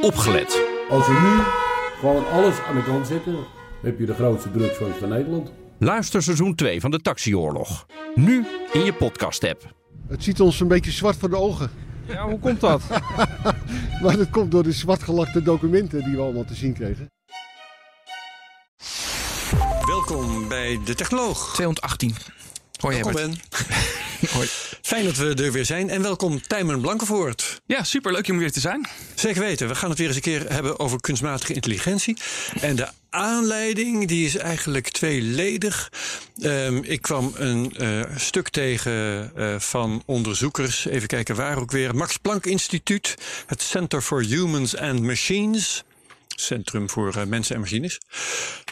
opgelet. Als we nu gewoon alles aan de kant zetten, heb je de grootste drugsfans van Nederland. Luister seizoen 2 van de Taxioorlog. Nu in je podcast-app. Het ziet ons een beetje zwart voor de ogen. Ja, hoe komt dat? Maar dat komt door de zwartgelakte documenten die we allemaal te zien kregen. Welkom bij De Technoloog. 218. Hoi Welkom. Ben. Hoi. Fijn dat we er weer zijn. En welkom Tijmen Blankenvoort. Ja, super leuk om weer te zijn. Zeker weten, we gaan het weer eens een keer hebben over kunstmatige intelligentie. En de aanleiding die is eigenlijk tweeledig. Ehm, ik kwam een eh, stuk tegen eh, van onderzoekers. Even kijken waar ook weer. Max Planck Instituut, het Center for Humans and Machines. Centrum voor eh, Mensen en Machines.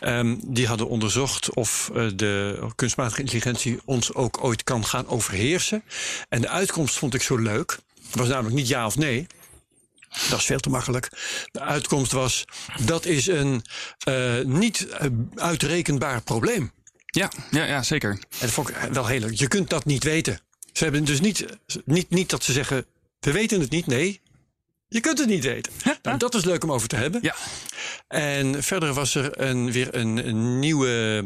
Ehm, die hadden onderzocht of eh, de kunstmatige intelligentie ons ook ooit kan gaan overheersen. En de uitkomst vond ik zo leuk. Het was namelijk niet ja of nee. Dat is veel te makkelijk. De uitkomst was: dat is een eh, niet uitrekenbaar probleem. Ja, ja, ja zeker. En dat vond ik wel heel leuk. Je kunt dat niet weten. Ze hebben dus niet, niet, niet dat ze zeggen: we weten het niet. Nee, je kunt het niet weten. Nou, dat is leuk om over te hebben. Ja. En verder was er een, weer een, een nieuwe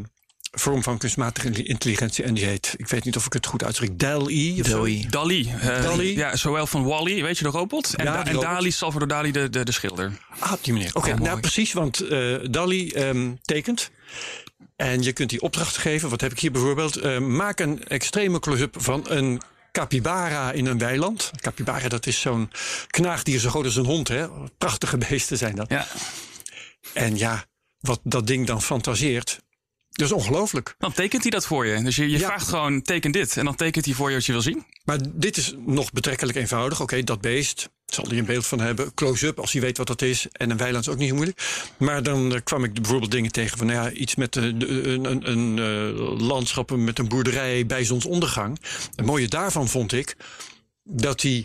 vorm van kunstmatige intelligentie. En die heet, ik weet niet of ik het goed uitspreek, zo. Dali. Dali. eh, Dali. Ja, zowel van Wally, weet je de robot? En, Ja, Da- die en robot. Dali, Salvador Dali, de, de, de schilder. Ah, op die manier. Oké, nou precies, want eh DALI ehm, tekent. En je kunt die opdracht geven. Wat heb ik hier bijvoorbeeld? Eh, maak een extreme close-up van een capybara in een weiland. Capybara, dat is zo'n knaagdier zo groot als een hond. Hè? Prachtige beesten zijn dat. Ja. En ja, wat dat ding dan fantaseert, dat is ongelooflijk. Dan tekent hij dat voor je. Dus je, je Ja. vraagt gewoon, teken dit. En dan tekent hij voor je wat je wil zien. Maar dit is nog betrekkelijk eenvoudig. Oké, dat beest zal hij een beeld van hebben. Close-up, als hij weet wat dat is. En een weiland is ook niet zo moeilijk. Maar dan eh, kwam ik bijvoorbeeld dingen tegen van... Nou ja, iets met eh, de- een, een, een eh, landschap met een boerderij bij zonsondergang. Het mooie daarvan vond ik dat hij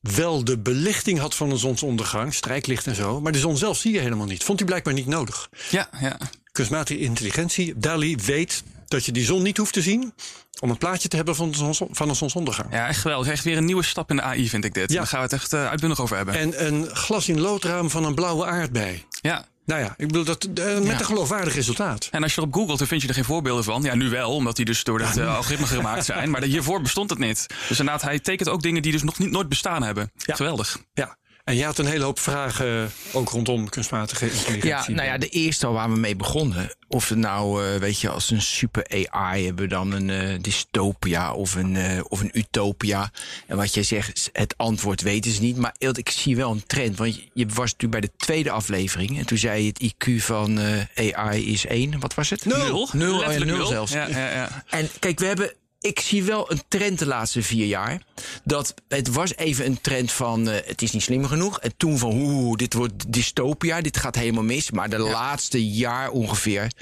wel de belichting had van een zonsondergang. Strijklicht en zo. Maar de zon zelf zie je helemaal niet. Vond hij blijkbaar niet nodig. Ja, ja. Kunstmatige intelligentie, DALI, weet dat je die zon niet hoeft te zien... om een plaatje te hebben van, de van een zonsondergang. ja, echt geweldig. Echt weer een nieuwe stap in de AI, vind ik dit. Ja. Daar gaan we het echt eh, uitbundig over hebben. En een glas in loodraam van een blauwe aardbei. ja. Nou ja, ik bedoel dat eh, met Ja. een geloofwaardig resultaat. En als je erop googelt, dan vind je er geen voorbeelden van. Ja, nu wel, omdat die dus door dat eh, algoritme gemaakt zijn. Maar hiervoor bestond het niet. Dus inderdaad, hij tekent ook dingen die dus nog niet, nooit bestaan hebben. Ja. Geweldig. Ja. En je had een hele hoop vragen ook rondom kunstmatige intelligentie. Ja, nou ja, de eerste al waar we mee begonnen. Of het nou, eh, weet je, als een super AI hebben we dan een eh, dystopia of een, eh, of een utopia. En wat jij zegt, het antwoord weten ze niet. Maar ik zie wel een trend. Want je- was natuurlijk bij de tweede aflevering. En toen zei je het IQ van eh, AI is één. Wat was het? Nul. Nul, oh ja, nul nul. zelfs. Ja, ja, ja. En kijk, we hebben. Ik zie wel een trend de laatste vier jaar. Dat het was even een trend van eh, het is niet slim genoeg. En toen van oeh, dit wordt dystopia, dit gaat helemaal mis. Maar de laatste jaar ongeveer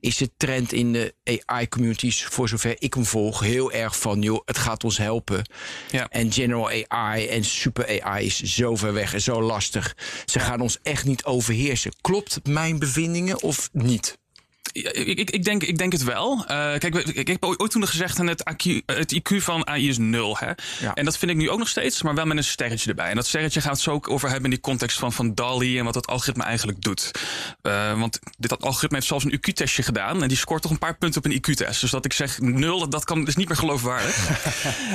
is de trend in de AI-communities, voor zover ik hem volg, heel erg van joh, het gaat ons helpen. Ja. En general AI en super AI is zo ver weg en zo lastig. Ze gaan ons echt niet overheersen. Klopt mijn bevindingen of niet? Ik, ik, ik, denk, ik denk het wel. Eh, kijk, ik, ik heb ooit toen gezegd... en het, IQ, het IQ van AI is nul. Hè? Ja. En dat vind ik nu ook nog steeds, maar wel met een sterretje erbij. En dat sterretje gaat het zo ook over hebben in die context van, van DALI... en wat het algoritme eigenlijk doet. Eh, want dit dat algoritme heeft zelfs een IQ-testje gedaan... en die scoort toch een paar punten op een IQ-test. Dus dat ik zeg nul, dat kan, is niet meer geloofwaardig.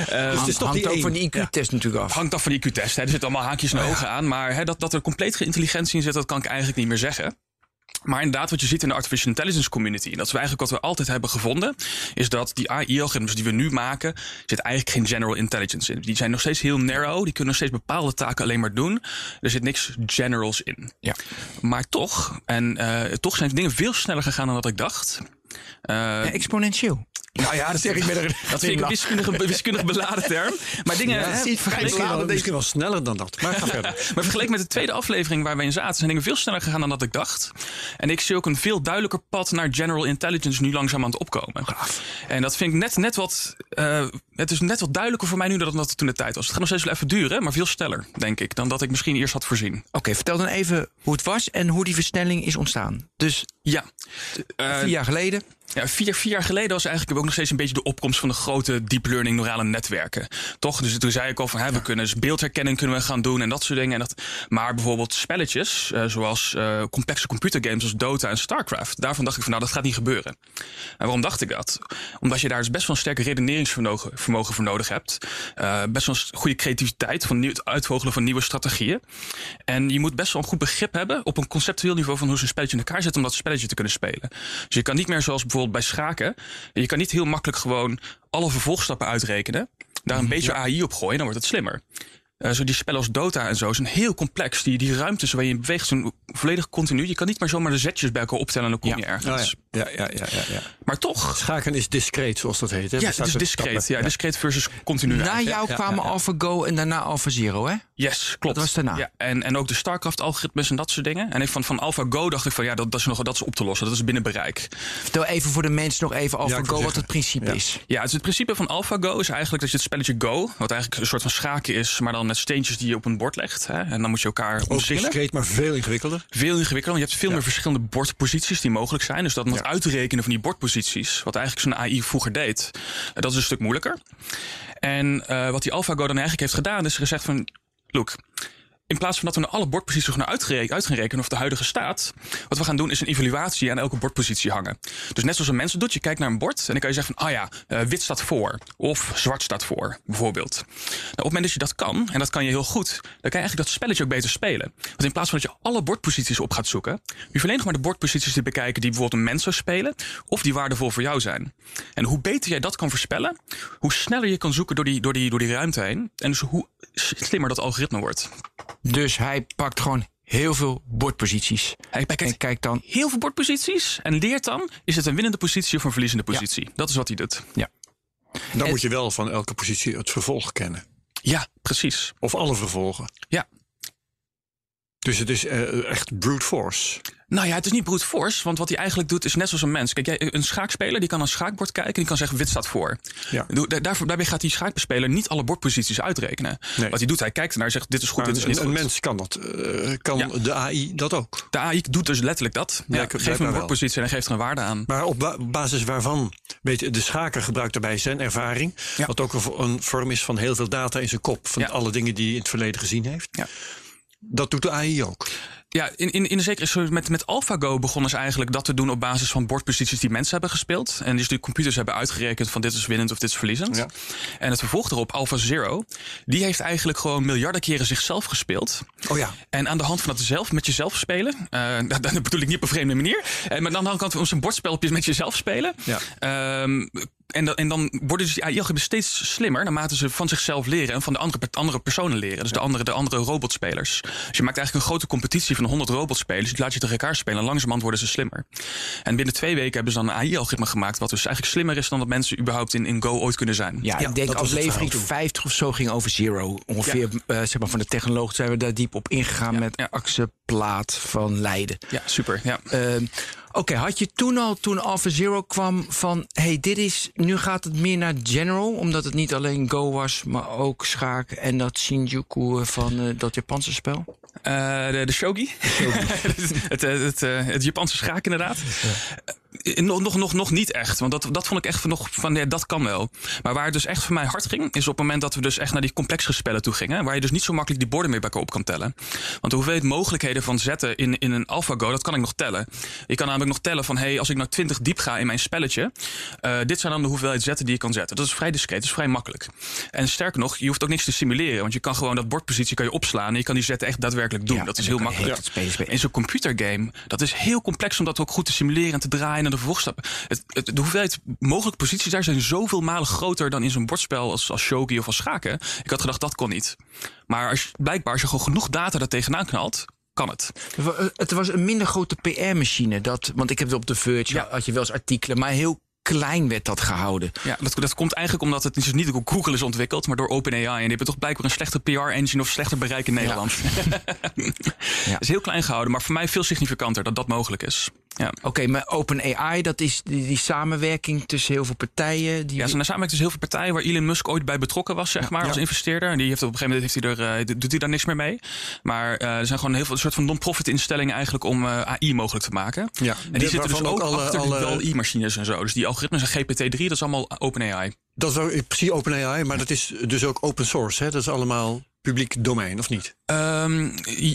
Eh, Dus het is toch Hangt die ook één. van die IQ-test natuurlijk af. hangt af van die IQ-test. hè. Er zitten allemaal haakjes en ogen aan. Maar hè, dat, dat er compleet geen intelligentie in zit, dat kan ik eigenlijk niet meer zeggen. Maar inderdaad, wat je ziet in de artificial intelligence community, en dat is eigenlijk wat we altijd hebben gevonden, is dat die AI-algoritmes die we nu maken, zit eigenlijk geen general intelligence in. Die zijn nog steeds heel narrow, die kunnen nog steeds bepaalde taken alleen maar doen. Er zit niks generals in. Ja. Maar toch, en eh, toch zijn dingen veel sneller gegaan dan dat ik dacht. Eh, Ja, exponentieel. Nou ja, dat zeg ik met een, dat vind ik een wiskundige, wiskundig beladen term. Maar dingen, hè, Misschien vergeleken- wel, misschien wel sneller dan dat. Maar ga verder. maar vergeleken met de tweede aflevering waar we in zaten, zijn dingen veel sneller gegaan dan dat ik dacht. En ik zie ook een veel duidelijker pad naar general intelligence nu langzaam aan het opkomen. En dat vind ik net, net wat. eh, het is net wat duidelijker voor mij nu dan dat het toen de tijd was. Het gaat nog steeds wel even duren, maar veel sneller, denk ik, dan dat ik misschien eerst had voorzien. Oké, vertel dan even hoe het was en hoe die versnelling is ontstaan. Dus Ja. Uh, Vier jaar geleden. Ja, vier, vier jaar geleden was eigenlijk ook nog steeds een beetje de opkomst van de grote deep learning neurale netwerken. Toch? Dus toen zei ik al van hè, we kunnen dus beeldherkenning kunnen we gaan doen en dat soort dingen. En dat, maar bijvoorbeeld spelletjes, uh, zoals uh, complexe computergames als Dota en StarCraft, daarvan dacht ik van nou dat gaat niet gebeuren. En waarom dacht ik dat? Omdat je daar dus best wel een sterke redeneringsvermogen vermogen voor nodig hebt. Uh, best wel een goede creativiteit van nieuw, het uitvogelen van nieuwe strategieën. En je moet best wel een goed begrip hebben op een conceptueel niveau van hoe zo'n spelletje in elkaar zit om dat spelletje te kunnen spelen. Dus je kan niet meer zoals bijvoorbeeld bij schaken. Je kan niet heel makkelijk gewoon alle vervolgstappen uitrekenen. Daar een beetje AI op gooien, dan wordt het slimmer. Uh, zo die spellen als Dota en zo zijn heel complex. Die, die ruimtes waar je beweegt zijn volledig continu. Je kan niet maar zomaar de zetjes bij elkaar optellen en dan kom je ergens. Oh ja. Ja, ja, ja, ja, Maar toch. Schaken is discreet, zoals dat heet. Hè? Ja, het is discreet. Ja, discreet versus continu. Na jou kwamen AlphaGo en daarna AlphaZero, hè? Yes, klopt. Dat was daarna. Ja, en, en ook de StarCraft-algoritmes en dat soort dingen. En ik van, van AlphaGo dacht ik van ja, dat, dat, is nog, dat is op te lossen. Dat is binnen bereik. Vertel even voor de mensen nog even AlphaGo wat het principe is. Ja, het, het principe van AlphaGo is eigenlijk dat je het spelletje Go, wat eigenlijk een soort van schaken is, maar dan met steentjes die je op een bord legt. Hè? En dan moet je elkaar Ook omsingelen. discreet, maar veel ingewikkelder. Veel ingewikkelder. Je hebt veel meer verschillende bordposities die mogelijk zijn. Dus dat om het uit te rekenen van die bordposities, wat eigenlijk zo'n AI vroeger deed, eh, dat is een stuk moeilijker. En uh, wat die AlphaGo dan eigenlijk heeft gedaan, is gezegd van, look, in plaats van dat we naar alle bordposities gaan gaan rekenen of de huidige staat, wat we gaan doen is een evaluatie aan elke bordpositie hangen. Dus net zoals een mens doet, je kijkt naar een bord en dan kan je zeggen van, ah ja, uh, wit staat voor of zwart staat voor, bijvoorbeeld. Nou, op het moment dat je dat kan, en dat kan je heel goed, dan kan je eigenlijk dat spelletje ook beter spelen. Want in plaats van dat je alle bordposities op gaat zoeken, je alleen nog maar de bordposities te bekijken die bijvoorbeeld een mens zou spelen of die waardevol voor jou zijn. En hoe beter jij dat kan voorspellen, hoe sneller je kan zoeken door die, door die, door die ruimte heen en dus hoe slimmer dat algoritme wordt. Dus hij pakt gewoon heel veel bordposities. Hij pakt en kijkt dan. heel veel bordposities en leert dan: is het een winnende positie of een verliezende positie? Ja. Dat is wat hij doet. Ja. Dan en, moet je wel van elke positie het vervolg kennen. Ja, precies. Of alle vervolgen. Ja. Dus het is uh, echt brute force. Nou ja, het is niet brute force, want wat hij eigenlijk doet is net zoals een mens. Kijk, jij, een schaakspeler die kan een schaakbord kijken en die kan zeggen wit staat voor. Ja. Daar, daarbij gaat die schaakbespeler niet alle bordposities uitrekenen. Nee. Wat hij doet, hij kijkt ernaar en zegt dit is goed, maar dit is niet een, goed. Een mens kan dat. Uh, kan Ja. de AI dat ook? De AI doet dus letterlijk dat. Ja, geeft hem een bordpositie en geeft er een waarde aan. Maar op ba- basis waarvan? Weet je, de schaker gebruikt daarbij zijn ervaring. Wat ook een, vo- een vorm is van heel veel data in zijn kop. Van alle dingen die hij in het verleden gezien heeft. Ja. Dat doet de AI ook. Ja, in, in, in de zekere zin met, met AlphaGo begonnen ze eigenlijk dat te doen op basis van bordposities die mensen hebben gespeeld. En dus de computers hebben uitgerekend van dit is winnend of dit is verliezend. Ja. En het vervolg erop, AlphaZero, die heeft eigenlijk gewoon miljarden keren zichzelf gespeeld. Oh ja. En aan de hand van dat zelf met jezelf spelen, eh, dat, dat bedoel ik niet op een vreemde manier. En maar dan, dan kan het zo'n bordspelletjes met jezelf spelen. Ja. Ehm, en, dan, en dan worden dus die AI-algoritmes steeds slimmer naarmate ze van zichzelf leren en van de andere, andere personen leren. Dus de andere, de andere robotspelers. Dus je maakt eigenlijk een grote competitie van 100 robotspelers. Die laat je tegen elkaar spelen en langzamerhand worden ze slimmer. En binnen twee weken hebben ze dan een AI-algoritme gemaakt. wat dus eigenlijk slimmer is dan dat mensen überhaupt in, in Go ooit kunnen zijn. Ja, Ja, ik denk aflevering verhaal toen. 50 of zo ging over Zero. Ongeveer, eh, zeg maar, van de technoloog zijn we daar diep op ingegaan met ja. Axel Plaat van Leiden. Ja, super. Ja. Ehm, Oké, had je toen al, toen Alpha Zero kwam, van... hey, dit is, nu gaat het meer naar General... omdat het niet alleen Go was, maar ook schaak... en dat Shinjuku van eh, dat Japanse spel? Eh, de, de shogi. het, eh, het, het Japanse schaak inderdaad. Nog, nog, nog, nog niet echt. Want dat, dat vond ik echt van, nog van, ja, dat kan wel. Maar waar het dus echt voor mij hard ging, is op het moment dat we dus echt naar die complexere spellen toe gingen. Waar je dus niet zo makkelijk die borden meer bij elkaar op kan tellen. Want de hoeveelheid mogelijkheden van zetten in, in een AlphaGo, dat kan ik nog tellen. Je kan namelijk nog tellen van, hey, als ik naar 20 diep ga in mijn spelletje, eh, dit zijn dan de hoeveelheid zetten die je kan zetten. Dat is vrij discreet, dat is vrij makkelijk. En sterker nog, je hoeft ook niks te simuleren. Want je kan gewoon dat bordpositie kan je opslaan en je kan die zetten echt daadwerkelijk doen. Ja, dat is heel makkelijk. In zo'n computergame, dat is heel complex om dat ook goed te simuleren en te draaien en de vervolgstappen. Het, het, de hoeveelheid mogelijke posities daar zijn zoveel malen groter dan in zo'n bordspel als, als shogi of als schaken. Ik had gedacht dat kon niet. Maar als blijkbaar, als je gewoon genoeg data er tegenaan knalt, kan het. Het was een minder grote PR-machine. Dat, want ik heb het op de Verge, Ja. had je wel eens artikelen... maar heel klein werd dat gehouden. Ja, dat, dat komt eigenlijk omdat het dus niet door Google is ontwikkeld, maar door OpenAI. En die hebben toch blijkbaar een slechte PR-engine of slechter bereik in Nederland. Het is heel klein gehouden, maar voor mij veel significanter dat dat mogelijk is. Ja. Oké, maar OpenAI, dat is die, die samenwerking tussen heel veel partijen. Die... Ja, zijn samenwerking tussen heel veel partijen waar Elon Musk ooit bij betrokken was, zeg maar, als investeerder. En die heeft op een gegeven moment heeft hij er, eh, doet hij daar niks meer mee. Maar eh, er zijn gewoon heel veel een soort van non-profit instellingen eigenlijk om eh, AI mogelijk te maken. Ja, En die zitten dus ook, ook alle- achter alle- de DAL-E-machines en zo. Dus die algoritmes en GPT-3, dat is allemaal OpenAI. Dat is precies OpenAI, maar dat is dus ook open source. Hè? Dat is allemaal publiek domein, of niet? Ehm,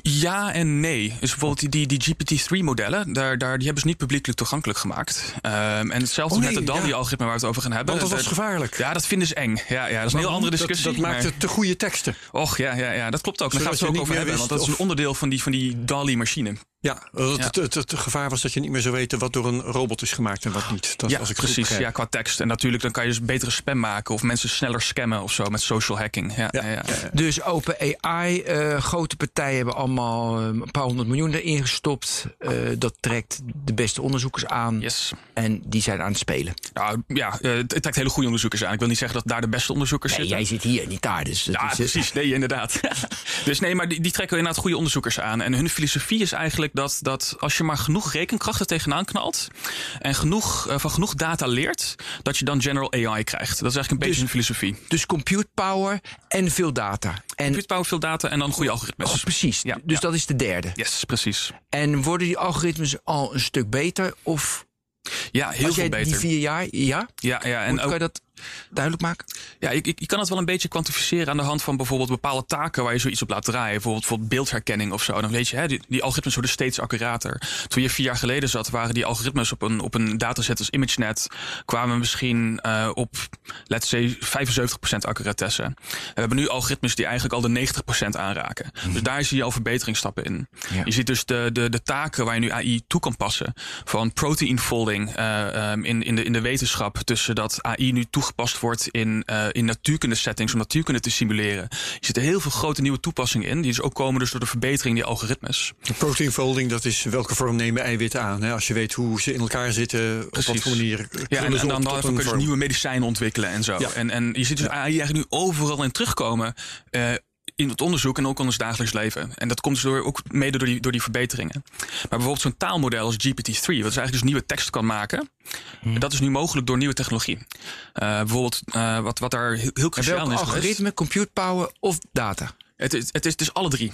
ja en nee. Dus bijvoorbeeld die, die, die GPT-3-modellen, daar, daar, die hebben ze niet publiekelijk toegankelijk gemaakt. Ehm, en hetzelfde Oh, met de DALI-algoritme waar we het over gaan hebben. Want dat was gevaarlijk. Ja, dat vinden ze eng. Ja, ja dat is een heel andere discussie. Dat, dat maakt maar- het te goede teksten. Och, ja, ja, ja, dat klopt ook. Daar Zodat gaat het ook niet over meer hebben. wist Want dat is een onderdeel van die, van die DALI-machine. Ja, het, Het, het, het gevaar was dat je niet meer zou weten wat door een robot is gemaakt en wat niet. Dat, ja, als ik het precies. Ja, qua tekst. En natuurlijk, dan kan je dus betere spam maken of mensen sneller scammen of zo met social hacking. Ja, ja. ja. Dus OpenAI, eh grote partijen hebben allemaal eh, een paar honderd miljoen erin gestopt. Eh, dat trekt de beste onderzoekers aan. Yes. En die zijn aan het spelen. Nou ja, eh, het trekt hele goede onderzoekers aan. Ik wil niet zeggen dat daar de beste onderzoekers Nee, zitten. jij zit hier, niet daar. Dus Ja, is, eh, precies. Nee, inderdaad. dus nee, maar die, die trekken inderdaad goede onderzoekers aan. En hun filosofie is eigenlijk dat, dat als je maar genoeg rekenkrachten tegenaan knalt... en genoeg, eh, van genoeg data leert, dat je dan general AI krijgt. Dat is eigenlijk een beetje hun filosofie. Dus compute power en veel data. En Compute power, veel data en dan goede algoritmes. oh, precies. Ja, dus ja. dat is de derde. Yes, precies. En worden die algoritmes al een stuk beter? Of Ja, heel als veel jij die beter. vier jaar, ja? Ja, ja, Hoe en kan ook, je dat duidelijk maken? Ja, ik, ik, je kan het wel een beetje kwantificeren aan de hand van bijvoorbeeld bepaalde taken waar je zoiets op laat draaien. Bijvoorbeeld, bijvoorbeeld beeldherkenning of zo. Dan weet je, hè, die, die algoritmes worden steeds accurater. Toen je vier jaar geleden zat, waren die algoritmes op een, op een dataset als ImageNet, kwamen misschien eh, op, let's say, 75% accuratesse. En we hebben nu algoritmes die eigenlijk al de 90% aanraken. Dus daar zie je al verbeteringsstappen in. Ja. Je ziet dus de, de, de taken waar je nu AI toe kan passen. Van protein folding eh, ehm, in, in, de, in de wetenschap. Tussen dat AI nu toegepast wordt in, eh in natuurkunde settings. Om natuurkunde te simuleren. Er heel veel grote nieuwe toepassingen in. Die dus ook komen dus door de verbetering in die algoritmes. Protein folding, dat is welke vorm nemen eiwitten aan. Hè? Als je weet hoe ze in elkaar zitten, op wat voor manier. Ja, vullen en, dan, dan kun je dus nieuwe medicijnen ontwikkelen en zo. Ja. En, en je ziet dus AI eigenlijk nu overal in terugkomen. eh, in het onderzoek en ook in ons dagelijks leven. En dat komt dus door, ook mede door die, door die verbeteringen. Maar bijvoorbeeld zo'n taalmodel als GPT-3, wat dus eigenlijk dus nieuwe tekst kan maken. Mhm. Dat is nu mogelijk door nieuwe technologie. Eh, bijvoorbeeld, eh, wat, wat daar heel, heel En cruciaal is algoritme, compute power of data? Het, is- het is dus alle drie.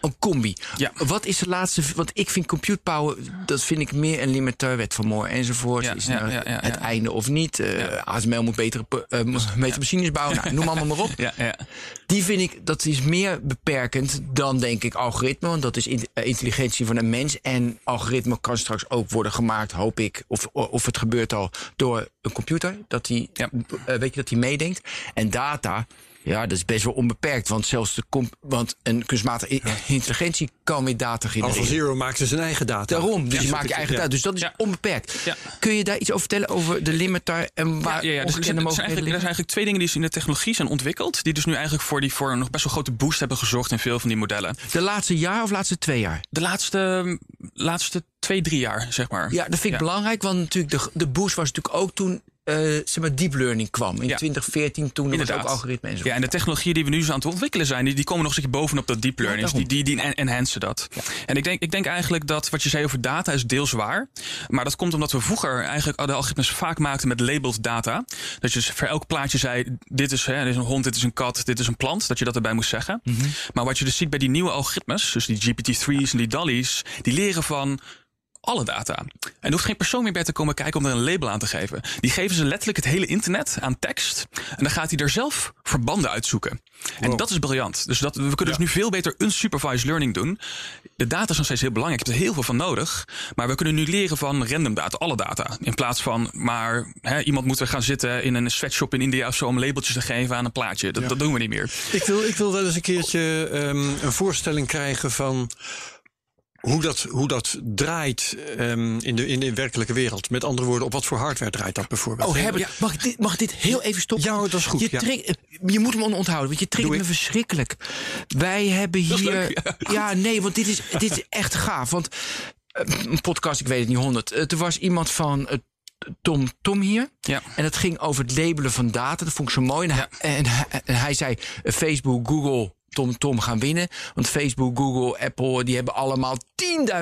Een combi. Ja. Wat is de laatste? Want ik vind compute power, dat vind ik meer een limiter, wet van Moore enzovoort. Ja, is nou ja, ja, het einde of niet? Eh, ASML moet betere, eh, betere machines bouwen. Nou, noem allemaal maar op. Ja, ja. Die vind ik, dat is meer beperkend dan denk ik algoritme. Want dat is in- eh, intelligentie van een mens. En algoritme kan straks ook worden gemaakt, hoop ik. Of, of het gebeurt al door een computer. Dat die, Ja. weet je, dat die meedenkt. En data, ja, dat is best wel onbeperkt. Want zelfs de comp- want een kunstmatige intelligentie kan weer data genereren. AlphaZero maakte zijn eigen data. Daarom, dus Ja, je maakt je eigen ja. data. Dus dat is Ja. onbeperkt. Ja. Kun je daar iets over vertellen over de limiter en waar ja, ja, dus er, zijn, er, zijn er zijn eigenlijk twee dingen die dus in de technologie zijn ontwikkeld. Die dus nu eigenlijk voor, die, voor een nog best wel grote boost hebben gezorgd in veel van die modellen. De laatste jaar of laatste twee jaar? De laatste, laatste twee, drie jaar, zeg maar. Ja, dat vind ik belangrijk, want natuurlijk de, de boost was natuurlijk ook toen eh, zeg maar deep learning kwam. In Ja. 2014 toen was Inderdaad. ook algoritme en zo. Ja, en de technologieën die we nu zo aan het ontwikkelen zijn, die, die komen nog een stukje bovenop dat deep learning. daarom. die, die, die en- enhancen dat. En ik denk, ik denk eigenlijk dat wat je zei over data is deels waar. Maar dat komt omdat we vroeger eigenlijk de algoritmes vaak maakten met labeled data. Dat je dus voor elk plaatje zei, dit is, hè, dit is een hond, dit is een kat, dit is een plant. Dat je dat erbij moest zeggen. Maar wat je dus ziet bij die nieuwe algoritmes, dus die GPT-3's en die DALI's, die leren van alle data. En er hoeft geen persoon meer bij te komen kijken om er een label aan te geven. Die geven ze letterlijk het hele internet aan tekst. En dan gaat hij er zelf verbanden uitzoeken. En dat is briljant. Dus dat, we kunnen dus nu veel beter unsupervised learning doen. De data is nog steeds heel belangrijk. Je hebt er heel veel van nodig. Maar we kunnen nu leren van random data, alle data. In plaats van maar hè, iemand moet er gaan zitten in een sweatshop in India of zo om labeltjes te geven aan een plaatje. Dat, dat doen we niet meer. Ik wil, ik wil wel eens een keertje ehm, een voorstelling krijgen van hoe dat, hoe dat draait ehm, in, de, in de werkelijke wereld. Met andere woorden, op wat voor hardware draait dat bijvoorbeeld? Oh, Herbert, mag, ik dit, mag ik dit heel even stoppen? Ja, dat is goed, Je, ja. trek- je moet hem onthouden, want je triggert me ik. verschrikkelijk. Wij hebben hier... leuk, ja, nee, want dit is, dit is echt gaaf. Want eh, een podcast, ik weet het niet, 100. Eh, Er was iemand van eh, Tom, Tom hier. Ja. En dat ging over het labelen van data. Dat vond ik zo mooi. En, hij, en, hij, en hij zei, eh, Facebook, Google... Tom Tom gaan winnen. Want Facebook, Google, Apple, die hebben allemaal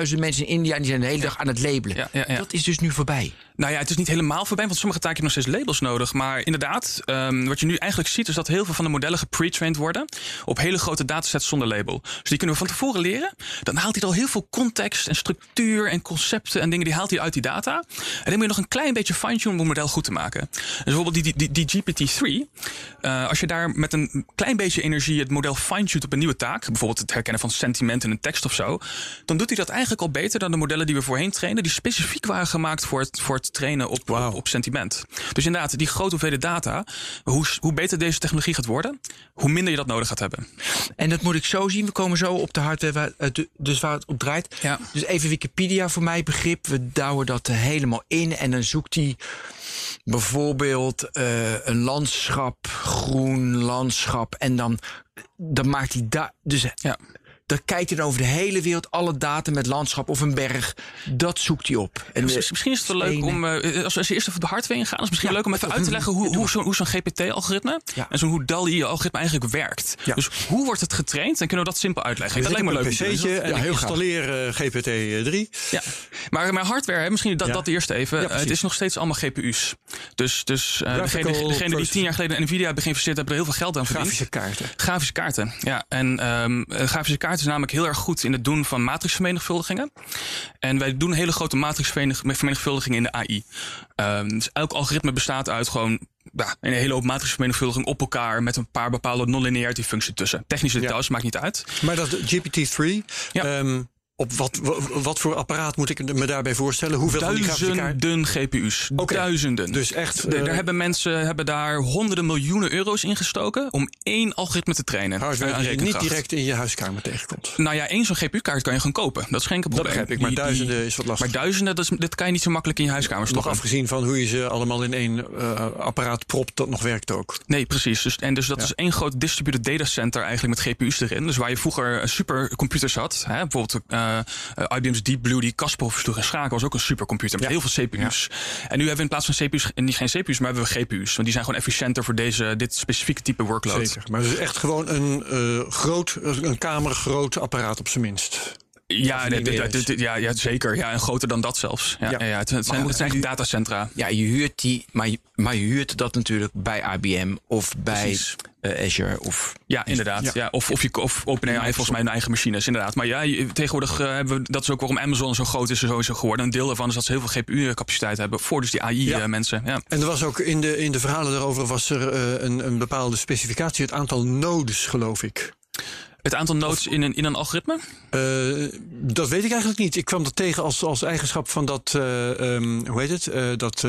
10.000 mensen in India. En die zijn de hele dag aan het labelen. Ja, ja, ja. Dat is dus nu voorbij. Nou ja, het is niet helemaal voorbij, want sommige taken hebben nog steeds labels nodig. Maar inderdaad, ehm, wat je nu eigenlijk ziet, is dat heel veel van de modellen gepre-trained worden op hele grote datasets zonder label. Dus die kunnen we van tevoren leren. Dan haalt hij al heel veel context en structuur en concepten en dingen die haalt hij uit die data. En dan moet je nog een klein beetje fine-tune om het model goed te maken. Dus bijvoorbeeld die, die, die, die GPT-3, eh, als je daar met een klein beetje energie het model fine-tuned op een nieuwe taak, bijvoorbeeld het herkennen van sentiment in een tekst of zo, dan doet hij dat eigenlijk al beter dan de modellen die we voorheen trainen, die specifiek waren gemaakt voor het, voor het trainen op, op, op sentiment. Dus inderdaad, die grote hoeveelheid data, hoe, hoe beter deze technologie gaat worden, hoe minder je dat nodig gaat hebben. En dat moet ik zo zien. We komen zo op de hardware, waar, eh, du- dus waar het op draait. Ja. Dus even Wikipedia voor mij begrip. We douwen dat er helemaal in. En dan zoekt hij bijvoorbeeld eh, een landschap, groen landschap. En dan, dan maakt hij daar. Dus Ja. Dan kijkt hij dan over de hele wereld, alle data met landschap of een berg. Dat zoekt hij op. En Misschien- is het wel leuk om, eh, als we als eerst even op de hardware ingaan, is misschien Ja, leuk om even uit te een- leggen hoe, hoe zo'n hoe zo'n GPT-algoritme Ja. en zo'n hoe DALI-algoritme eigenlijk werkt. Dus hoe wordt het getraind en kunnen we dat simpel uitleggen? dat dat lijkt me een leuk. doen. pc'tje en Ja, ik heel graag. installeer eh, GPT-3. Ja, maar mijn hardware, hè, misschien dat, dat eerst even. Eh, het is nog steeds allemaal GPU's. Dus, dus eh degene, degene die tien jaar geleden Nvidia hebben geïnvesteerd, hebben er heel veel geld aan verdiend. Grafische kaarten. Grafische kaarten, ja. En ehm, eh, grafische kaarten is namelijk heel erg goed in het doen van matrixvermenigvuldigingen. En wij doen hele grote matrixvermenigvuldigingen in de AI. Ehm, dus elk algoritme bestaat uit gewoon ja, een hele hoop matrixvermenigvuldiging op elkaar met een paar bepaalde non-linearity functies tussen. Technische details maakt niet uit. Maar dat GPT-3, Ja. ehm, op wat, wa- wat voor apparaat moet ik me daarbij voorstellen? Hoeveel? Duizenden GPU's. Duizenden. Dus echt, eh, daar hebben mensen hebben daar honderden miljoenen euro's in gestoken om één algoritme te trainen. hardware die je niet direct in je huiskamer tegenkomt. Nou ja, één zo'n GPU-kaart kan je gewoon kopen. Dat is geen Dat probleem. begrijp ik, maar Die- die- duizenden is wat lastig. Maar duizenden, dat, is, dat kan je niet zo makkelijk in je huiskamer Nog stoppen. afgezien van hoe je ze allemaal in één eh, apparaat propt dat nog werkt ook. Nee, precies. Dus, en dus dat is één groot distributed data center eigenlijk met GPU's erin. Dus waar je vroeger eh, supercomputers had. Hè, bijvoorbeeld IBM's Deep Blue die Kasparov sloeg in schakel was ook een supercomputer met Ja. heel veel CPU's. En nu hebben we in plaats van CPU's, en niet geen CPU's, maar hebben we GPU's. Want die zijn gewoon efficiënter voor deze, dit specifieke type workload. Zeker. Maar het is echt gewoon een eh, groot, een kamergroot apparaat op zijn minst. Ja, ja, ja, zeker. Ja, en groter dan dat zelfs. Ja, Ja. ja. het, het zijn, goed, het zijn datacentra. Ja, je huurt die, maar je, maar je huurt dat natuurlijk bij IBM of bij eh, Azure of Ja, inderdaad. Ja. Ja. of, of, je, of OpenAI volgens mij hun eigen machines, inderdaad. Maar ja, tegenwoordig eh, hebben we, dat is ook waarom Amazon zo groot is en sowieso geworden. Een deel daarvan is dat ze heel veel GPU-capaciteit hebben voor dus die. AI-mensen. Ja. En er was ook in de, in de verhalen daarover was er eh, een, een bepaalde specificatie, het aantal nodes, geloof ik. Het aantal nodes in een, in een algoritme? Eh, dat weet ik eigenlijk niet. Ik kwam dat tegen als, als eigenschap van dat, eh, ehm, hoe heet het? Eh, dat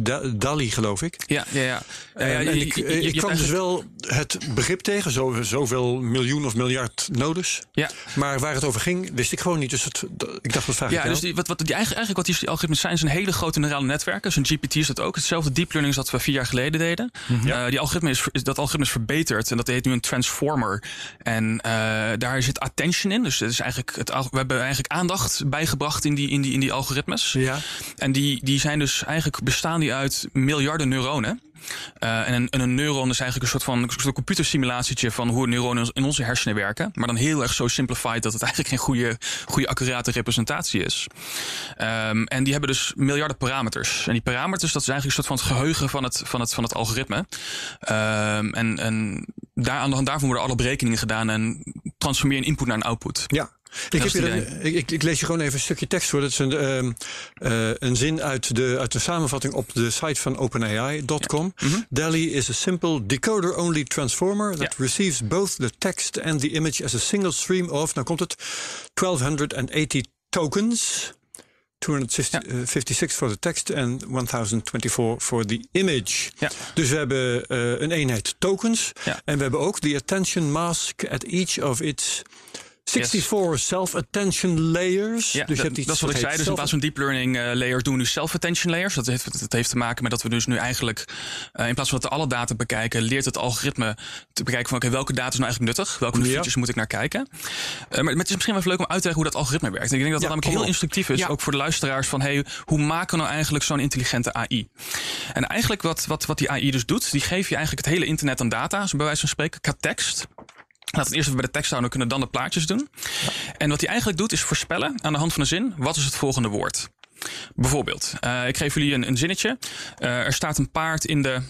Da- DALI, geloof ik. Ja, ja, ja. En, je- ik, je- je- ik je kwam dus wel het begrip tegen, zo, zoveel miljoen of miljard nodes. Ja. Maar waar het over ging, wist ik gewoon niet. Dus het, ik dacht, dat vraag ik Ja, jou. dus die, wat, wat die eigenlijk, eigenlijk wat die algoritmes zijn, zijn hele grote neurale netwerken. Zo'n GPT is dat ook. Hetzelfde deep learning dat we vier jaar geleden deden. Eh, die algoritme is, dat algoritme is verbeterd en dat heet nu een transformer. En daar zit attention in. Dus het is eigenlijk het, we hebben eigenlijk aandacht bijgebracht in die, in die, in die algoritmes. Ja. En die, die zijn dus eigenlijk bestaan die uit miljarden neuronen. Eh, en, een, en een neuron is eigenlijk een soort van een soort computersimulatietje van hoe neuronen in onze hersenen werken. Maar dan heel erg zo simplified dat het eigenlijk geen goede, goede accurate representatie is. Ehm, en die hebben dus miljarden parameters. En die parameters, dat is eigenlijk een soort van het geheugen van het, van het, van het algoritme. Ehm, en en daar, aan de hand daarvan worden alle berekeningen gedaan en transformeer een input naar een output. Ja. Ik, heb hier een, ik, lees je gewoon even een stukje tekst voor. Dat is een, ehm, eh, een zin uit de, uit de samenvatting op de site van OpenAI.com. DALI is a simple decoder-only transformer that Ja. receives both the text and the image as a single stream of, nou komt het, 1280 tokens. 256 voor de tekst en 1024 voor de image. Ja. Dus we hebben eh, een eenheid tokens. Ja. En we hebben ook the attention mask at each of its 64 self-attention layers. Ja, dus je dat, hebt iets dat is wat ik zei. Dus in plaats van deep learning eh, layers doen we nu self-attention layers. Dat heeft, dat heeft te maken met dat we dus nu eigenlijk, eh, in plaats van dat we alle data bekijken, leert het algoritme te bekijken van oké, welke data is nou eigenlijk nuttig? Welke Ja. features moet ik naar kijken? Eh, maar, het is misschien wel even leuk om uit te leggen hoe dat algoritme werkt. En ik denk dat dat Ja, namelijk heel instructief is, Ja. ook voor de luisteraars, van hey, hoe maken we nou eigenlijk zo'n intelligente AI? En eigenlijk wat, wat, wat die AI dus doet, die geeft je eigenlijk het hele internet aan data, zo bij wijze van spreken, qua tekst. Laten we eerst even bij de tekst houden, kunnen dan de plaatjes doen. En wat hij eigenlijk doet, is voorspellen aan de hand van een zin: wat is het volgende woord? Bijvoorbeeld, eh, ik geef jullie een, een zinnetje. Eh, er staat een paard in de.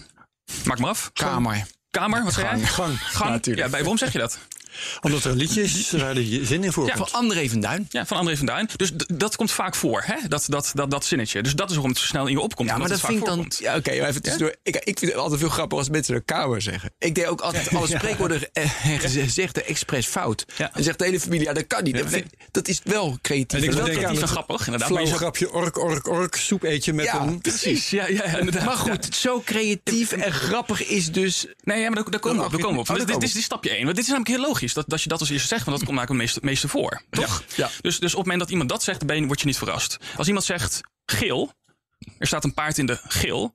Maak maar af. Kamer. Kamer, wat zei jij? Gang. Gang. natuurlijk. Ja, bij, waarom zeg je dat? Omdat er een liedje is waar de zin in voorkomt. Van André van Duin. Ja, van André van Duin. Dus dat komt vaak voor, hè? Dat, dat, dat, dat zinnetje. Dus dat is waarom het zo snel in je opkomt. Ja, maar dat vind ik dan. Ja, oké, maar even tussendoor. Ik, ik vind het altijd veel grappiger als mensen de kamer zeggen. Ik deed ook altijd alle spreekwoorden eh, en gezegd expres fout. Ja. En zegt de hele familie, ja, dat kan niet. Dat, vind- dat is wel creatief. En ik Dat denk is aan niet het grappig, inderdaad. Flauw grapje, ork, ork, ork, soep eet je met Ja, een... Precies, ja, ja, ja, inderdaad. maar goed, zo creatief en grappig is dus. Nee, ja, maar daar, komen we op. Op. Oh, daar dit, is, dit is stapje 1. Want dit is namelijk heel logisch dat, dat je dat als eerste zegt. Want dat komt namelijk het meeste, meeste voor. Toch? Ja. Dus, dus op het moment dat iemand dat zegt, ben je, word je niet verrast. Als iemand zegt geel, er staat een paard in de geel.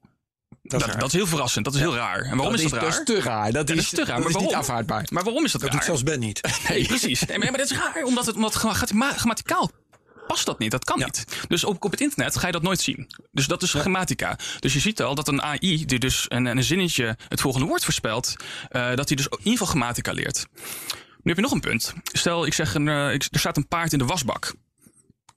Dat, dat is heel verrassend. Dat is heel raar. En waarom is dat dat is, raar? dat is te raar. Dat Ja, is, dat is te raar. dat Maar is niet waarom? afhaardbaar. Maar waarom is dat, Dat raar? doet zelfs Ben niet. Nee, precies. Nee, maar, maar dat is raar, omdat het, omdat grammaticaal past dat niet. Dat kan niet. Dus op, op het internet ga je dat nooit zien. Dus dat is grammatica. Dus je ziet al dat een AI die dus een, een zinnetje het volgende woord voorspelt, eh, dat hij dus in ieder geval grammatica leert. Nu heb je nog een punt. Stel, ik zeg een, eh, ik- er staat een paard in de wasbak.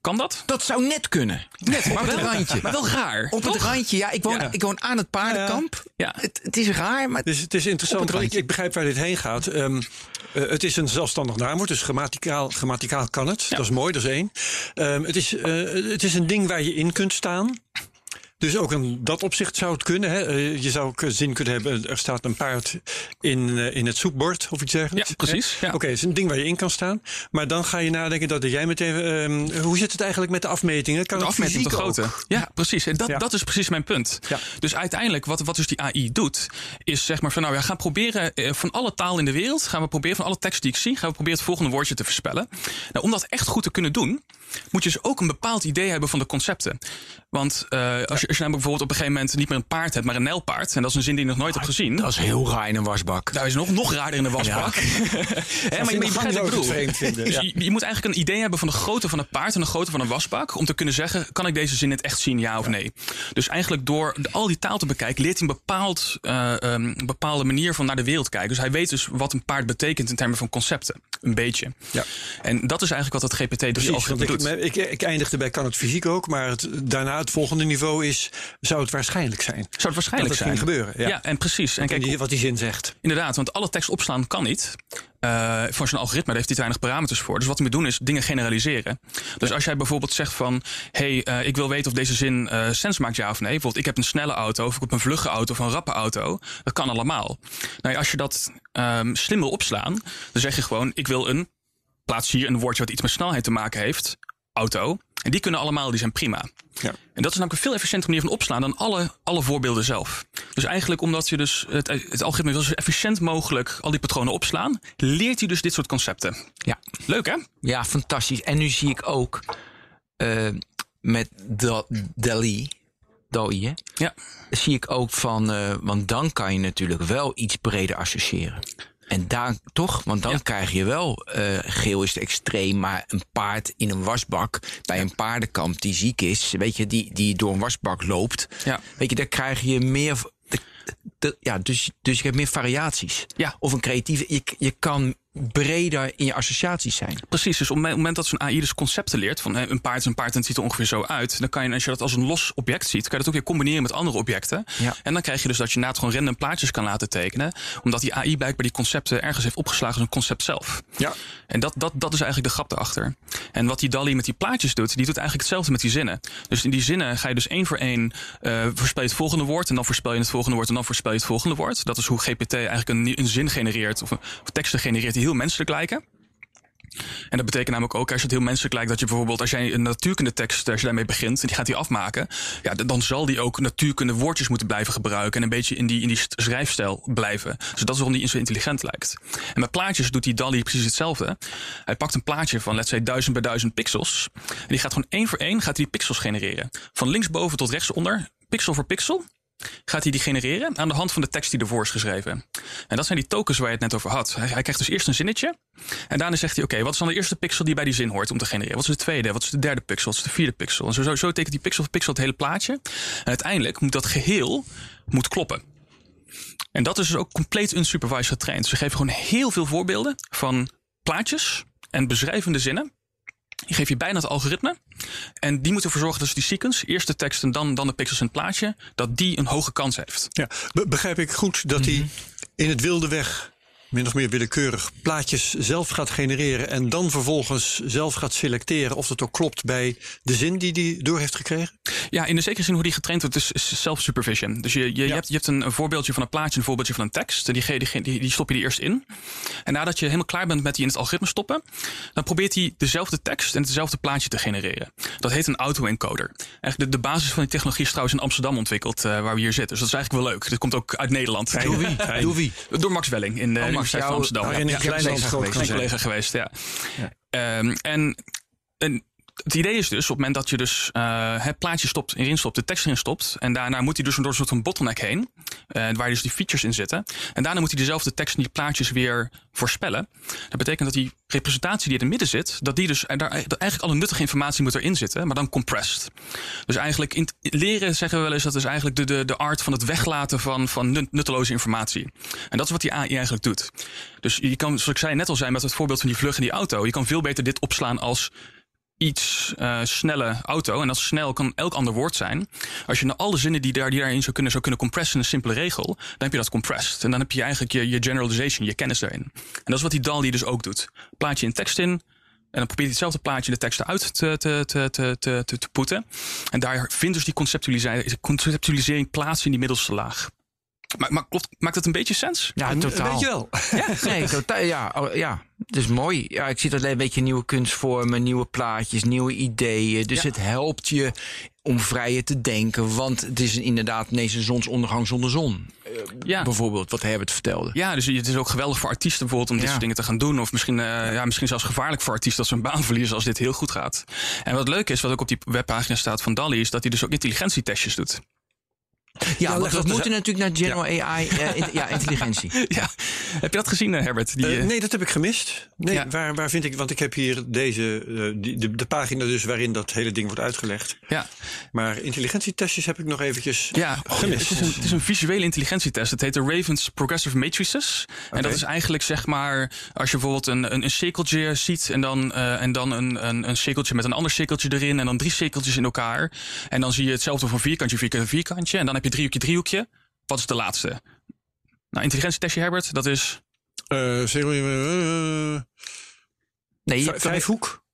Kan dat? Dat zou net kunnen. Net, maar op wel het randje. Maar wel raar. Op het randje, ja. Ik woon, Ja. ik woon aan het paardenkamp. Ja. Het, het is raar, maar Dus het is interessant, het ik, ik begrijp waar dit heen gaat. Ehm, eh, het is een zelfstandig naamwoord, dus grammaticaal, grammaticaal kan het. Dat is mooi, dat is één. Ehm, het, is, eh, het is een ding waar je in kunt staan. Dus ook in dat opzicht zou het kunnen. Hè? Eh, je zou ook een zin kunnen hebben, er staat een paard in, eh, in het soepbord of iets dergelijks. Ja, precies, ja. Oké, het is een ding waar je in kan staan. Maar dan ga je nadenken dat jij meteen... ehm, hoe zit het eigenlijk met de afmetingen? Kan de het afmeting te grote. ook? Ja, precies. En dat, Ja. dat is precies mijn punt. Ja. Dus uiteindelijk, wat, wat dus die AI doet, is zeg maar van nou, we gaan proberen eh, van alle taal in de wereld, gaan we proberen van alle tekst die ik zie, gaan we proberen het volgende woordje te voorspellen. Nou, om dat echt goed te kunnen doen, moet je dus ook een bepaald idee hebben van de concepten. Want eh, als, je, als je namelijk bijvoorbeeld op een gegeven moment niet meer een paard hebt, maar een nijlpaard, en dat is een zin die je nog nooit hebt gezien. dat is heel raar in een wasbak. Daar is nog, nog raarder in de wasbak. Hè, maar je, je begrijpt wat ik bedoel. Ja. je, je moet eigenlijk een idee hebben van de grootte van een paard en de grootte van een wasbak. Om te kunnen zeggen, kan ik deze zin in het echt zien, ja of nee? Dus eigenlijk door al die taal te bekijken, leert hij een bepaald, eh, ehm, een bepaalde manier van naar de wereld kijken. Dus hij weet dus wat een paard betekent in termen van concepten. Een beetje. Ja. En dat is eigenlijk wat dat GPT-3 Precies, algoritme want ik, ik, ik eindigde bij kan het fysiek ook, maar het, daarna het volgende niveau is, zou het waarschijnlijk zijn. Zou het waarschijnlijk dat het zijn. ging gebeuren, ja. en precies. En kijk, die, wat die zin zegt. Inderdaad, want alle tekst opslaan kan niet. Eh voor zo'n algoritme daar heeft hij te weinig parameters voor. Dus wat hij moet doen is dingen generaliseren. Dus als jij bijvoorbeeld zegt van... hey, eh, ik wil weten of deze zin eh sens maakt, ja of nee. Bijvoorbeeld, ik heb een snelle auto of ik heb een vlugge auto of een rappe auto. Dat kan allemaal. Nou ja, als je dat ehm, slim wil opslaan, dan zeg je gewoon... ik wil een, plaats hier een woordje wat iets met snelheid te maken heeft, auto. En die kunnen allemaal, die zijn prima. Ja. En dat is namelijk een veel efficiëntere manier van opslaan dan alle, alle voorbeelden zelf. Dus eigenlijk omdat je dus het, het algoritme wil zo efficiënt mogelijk al die patronen opslaan, leert hij dus dit soort concepten. Ja. Leuk hè? Ja, fantastisch. En nu zie ik ook eh, met Da- Dali, Dali, hè? Ja. zie ik ook van, eh, want dan kan je natuurlijk wel iets breder associëren. En daar toch, want dan Ja. krijg je wel, eh, geel is te extreem, maar een paard in een wasbak bij een paardenkamp die ziek is, weet je, die, die door een wasbak loopt. Ja. Weet je, daar krijg je meer. de- de- ja, dus, dus je hebt meer variaties. Ja. Of een creatieve. Je, je kan breder in je associaties zijn. Precies, dus op het moment dat zo'n AI dus concepten leert, van een paard is een paard en het ziet er ongeveer zo uit, dan kan je, als je dat als een los object ziet, kan je dat ook weer combineren met andere objecten. Ja. En dan krijg je dus dat je na het gewoon random plaatjes kan laten tekenen, omdat die AI blijkbaar die concepten ergens heeft opgeslagen als een concept zelf. Ja. En dat, dat, dat is eigenlijk de grap erachter. En wat die DALI met die plaatjes doet, die doet eigenlijk hetzelfde met die zinnen. Dus in die zinnen ga je dus één voor één eh voorspel je het volgende woord... en dan voorspel je het volgende woord en dan voorspel je het volgende woord. Dat is hoe GPT eigenlijk een, een zin genereert... of, een, of teksten genereert die heel menselijk lijken. En dat betekent namelijk ook, als je het heel menselijk lijkt, dat je bijvoorbeeld, als jij een natuurkunde tekst, als je daarmee begint, en die gaat die afmaken, ja, dan zal die ook natuurkunde woordjes moeten blijven gebruiken en een beetje in die, in die st- schrijfstijl blijven. Dus dat is waarom die zo intelligent lijkt. En met plaatjes doet die DALI precies hetzelfde. Hij pakt een plaatje van, let's say, duizend bij duizend pixels. En die gaat gewoon één voor één, gaat die pixels genereren. Van linksboven tot rechtsonder, pixel voor pixel gaat hij die genereren aan de hand van de tekst die ervoor is geschreven. En dat zijn die tokens waar je het net over had. Hij, hij krijgt dus eerst een zinnetje. En daarna zegt hij, oké, wat is dan de eerste pixel die bij die zin hoort om te genereren? Wat is de tweede? Wat is de derde pixel? Wat is de vierde pixel? En zo, zo, zo tekent die pixel voor pixel het hele plaatje. En uiteindelijk moet dat geheel moet kloppen. En dat is dus ook compleet unsupervised getraind. Ze geven gewoon heel veel voorbeelden van plaatjes en beschrijvende zinnen. Die geef je bijna het algoritme. En die moet ervoor zorgen dat die sequence, eerst de tekst en dan, dan de pixels in het plaatje, dat die een hoge kans heeft. Ja, be- begrijp ik goed dat hij in het wilde weg min of meer willekeurig plaatjes zelf gaat genereren en dan vervolgens zelf gaat selecteren of dat ook klopt bij de zin die hij door heeft gekregen? Ja, in de zekere zin hoe die getraind wordt, is, is self-supervision. Dus je, je, je hebt, je hebt een, een voorbeeldje van een plaatje, een voorbeeldje van een tekst. En die, die, die, die stop je er eerst in. En nadat je helemaal klaar bent met die in het algoritme stoppen, dan probeert hij dezelfde tekst en hetzelfde plaatje te genereren. Dat heet een auto-encoder. Eigenlijk de, de basis van die technologie is trouwens in Amsterdam ontwikkeld, eh, waar we hier zitten. Dus dat is eigenlijk wel leuk. Dat komt ook uit Nederland. Door wie? Door wie? Door Max Welling in de Max, Universiteit van Amsterdam. waarin Ja, ja, collega geweest, zijn. collega geweest, ja. Ehm, en, en het idee is dus, op het moment dat je dus eh, het plaatje stopt, erin stopt, de tekst erin stopt. En daarna moet hij dus door een soort van bottleneck heen. eh, waar dus die features in zitten. En daarna moet hij dezelfde tekst en die plaatjes weer voorspellen. Dat betekent dat die representatie die in het midden zit, dat die dus en daar, eigenlijk alle nuttige informatie moet erin zitten, maar dan compressed. Dus eigenlijk in, leren zeggen we wel eens dat is eigenlijk de, de, de art van het weglaten van, van nut- nutteloze informatie. En dat is wat die AI eigenlijk doet. Dus je kan, zoals ik zei net al zijn met het voorbeeld van die vlug in die auto, je kan veel beter dit opslaan als iets eh, snelle auto. En dat snel kan elk ander woord zijn. Als je naar alle zinnen die, daar, die daarin zou kunnen, zou kunnen compressen in een simpele regel, dan heb je dat compressed. En dan heb je eigenlijk je, je generalization, je kennis daarin. En dat is wat die DALI dus ook doet. Plaat je een tekst in. En dan probeer je hetzelfde plaatje de tekst eruit te, te, te, te, te, te, te poeten. En daar vindt dus die conceptualisering plaats in die middelste laag. Maar, maar klopt, maakt dat een beetje sens? Ja, Een totaal. beetje wel. Nee, totaal. Ja, oh, ja, het is mooi. Ja, ik zie dat een beetje nieuwe kunstvormen, nieuwe plaatjes, nieuwe ideeën. Dus Ja. het helpt je om vrijer te denken. Want het is inderdaad ineens een zonsondergang zonder zon. Ja. Bijvoorbeeld, wat Herbert vertelde. Ja, dus het is ook geweldig voor artiesten bijvoorbeeld om dit Ja. soort dingen te gaan doen. Of misschien, eh, ja, misschien zelfs gevaarlijk voor artiesten dat ze een baan verliezen als dit heel goed gaat. En wat leuk is, wat ook op die webpagina staat van DALI, is dat hij dus ook intelligentietestjes doet. Ja, want we moeten natuurlijk naar General AI, eh, in- ja, intelligentie. Ja, heb je dat gezien, eh, Herbert? Die, Eh, nee, dat heb ik gemist. Nee, Ja. waar, waar vind ik, want ik heb hier deze, die, de, de pagina dus waarin dat hele ding wordt uitgelegd. ja, Maar intelligentietestjes heb ik nog eventjes ja gemist. het, is een, het is een visuele intelligentietest. Het heet de Ravens Progressive Matrices. En dat is eigenlijk zeg maar, als je bijvoorbeeld een, een, een cirkeltje ziet en dan, eh, en dan een, een, een cirkeltje met een ander cirkeltje erin en dan drie cirkeltjes in elkaar. En dan zie je hetzelfde van vierkantje, vierkantje, vierkantje. En dan heb je driehoekje, driehoekje. Wat is de laatste? Nou, intelligentietestje Herbert, dat is... Eh, zeg maar, eh, Nee, vijfhoek.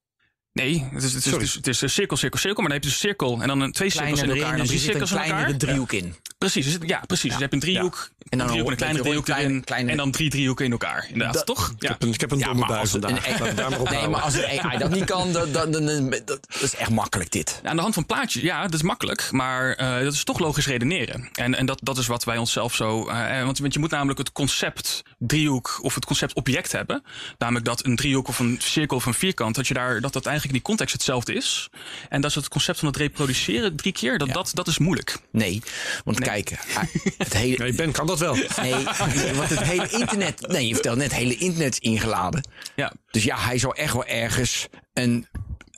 Nee, het is, het is, Sorry. het is, het is een cirkel, cirkel, cirkel. Maar dan heb je dus een cirkel en dan een, twee cirkels in elkaar erin en dan er drie een cirkels in elkaar. kleinere driehoek in. Precies, dus het- ja, precies. Dus je hebt een driehoek, En een dan driehoek een een kleine driehoek erin. kleine- En dan drie driehoeken in elkaar. Inderdaad, Dat- toch? Ik heb een, ik heb een Ja, domme maar bui als het vandaag. een- Laten we daar maar op Nee, maar als een AI dat niet kan, dat, dat is echt makkelijk dit. Aan de hand van plaatjes, ja, dat is makkelijk. Maar eh, dat is toch logisch redeneren. En, en dat, dat is wat wij onszelf zo. eh, want, want je moet namelijk het concept driehoek of het concept object hebben. Namelijk dat een driehoek of een cirkel of een vierkant, dat, je daar, dat dat eigenlijk in die context hetzelfde is. En dat is het concept van het reproduceren drie keer, dat, dat, dat is moeilijk. Nee, want kijk, hij- het hele, Nee, Ben kan dat wel. nee, nee, want het hele internet, nee, je vertelt net, het hele internet is ingeladen. Ja. Dus ja, hij zou echt wel ergens een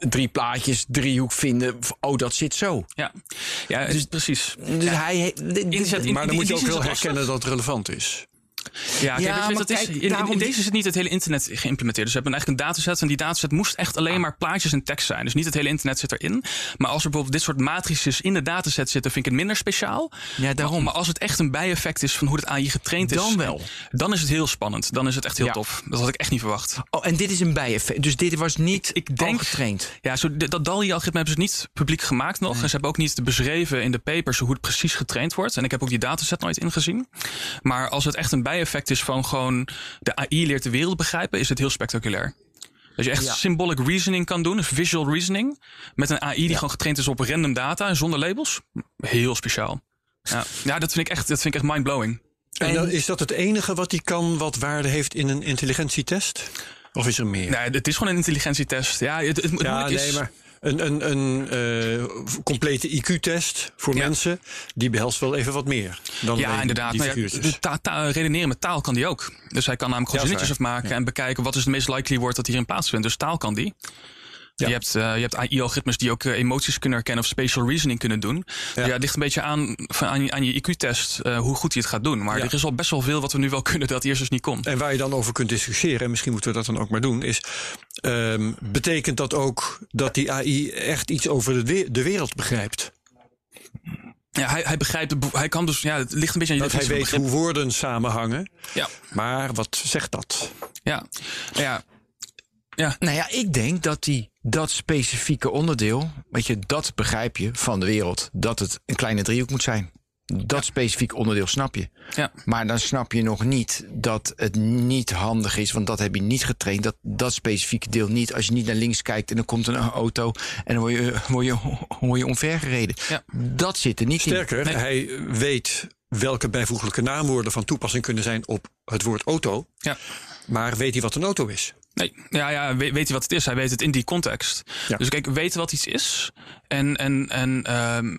drie plaatjes, driehoek vinden. Oh, dat zit zo. Ja, ja Dus- precies. Dus hij, he- Inzet in- Maar dan moet je ook wel herkennen dat het relevant is. Ja, kijk, Ja, weet je, maar dat is, kijk, in, in- daarom- in deze is het niet het hele internet geïmplementeerd. Dus we hebben eigenlijk een dataset. En die dataset moest echt alleen maar plaatjes en tekst zijn. Dus niet het hele internet zit erin. Maar als er bijvoorbeeld dit soort matrices in de dataset zitten, vind ik het minder speciaal. Ja, daarom. Maar, als het echt een bijeffect is van hoe het AI getraind is. Dan wel. Dan is het heel spannend. Dan is het echt heel Ja. tof. Dat had ik echt niet verwacht. Oh, en dit is een bijeffect. Dus dit was niet Ik denk- al getraind. Ja, zo, dat DALI-algoritme hebben ze niet publiek gemaakt nog. En ze hebben ook niet beschreven in de papers hoe het precies getraind wordt. En ik heb ook die dataset nooit ingezien. Maar als het echt een bijeffect is van gewoon de AI leert de wereld begrijpen, is het heel spectaculair. Dat je echt Ja. symbolic reasoning kan doen, dus visual reasoning. Met een AI die gewoon getraind is op random data en zonder labels. Heel speciaal. Ja, ja dat vind ik echt, dat vind ik echt mindblowing. En dan, is dat het enige wat hij kan wat waarde heeft in een intelligentietest? Of is er meer? Nee, het is gewoon een intelligentietest. Ja, het, het, het ja, nee, is, maar een, een, een eh, complete IQ-test voor Ja. mensen, die behelst wel even wat meer dan Ja, inderdaad. die Nou ja, de ta- ta- redeneren met taal kan die ook. Dus hij kan namelijk gewoon zinnetjes afmaken en bekijken wat is het meest likely woord dat hierin plaatsvindt. Dus taal kan die. Je hebt, eh, je hebt AI-algoritmes die ook eh, emoties kunnen herkennen of spatial reasoning kunnen doen. Ja, het ligt een beetje aan, van, aan, je, aan je IQ-test eh, hoe goed hij het gaat doen. Maar Ja. er is al best wel veel wat we nu wel kunnen dat eerst dus niet kon. En waar je dan over kunt discussiëren, en misschien moeten we dat dan ook maar doen, is: ehm, betekent dat ook dat die AI echt iets over de, we- de wereld begrijpt? Ja, hij, hij begrijpt, hij kan dus, ja, het ligt een beetje aan je Dat hij weet hoe woorden samenhangen. Ja, Maar wat zegt dat? ja, ja. Ja, Nou ja, ik denk dat die, dat specifieke onderdeel, weet je, dat begrijp je van de wereld. Dat het een kleine driehoek moet zijn. Dat specifiek onderdeel snap je. ja. Maar dan snap je nog niet dat het niet handig is, want dat heb je niet getraind. Dat, dat specifieke deel niet. Als je niet naar links kijkt en er komt een auto en dan word je, word je, word je omvergereden. Ja. Dat zit er niet Sterker, Nee. hij weet welke bijvoeglijke naamwoorden van toepassing kunnen zijn op het woord auto. ja. Maar weet hij wat een auto is? Nee, ja, ja, weet, weet hij wat het is? Hij weet het in die context. Ja. Dus kijk, weten wat iets is en, en, en ehm,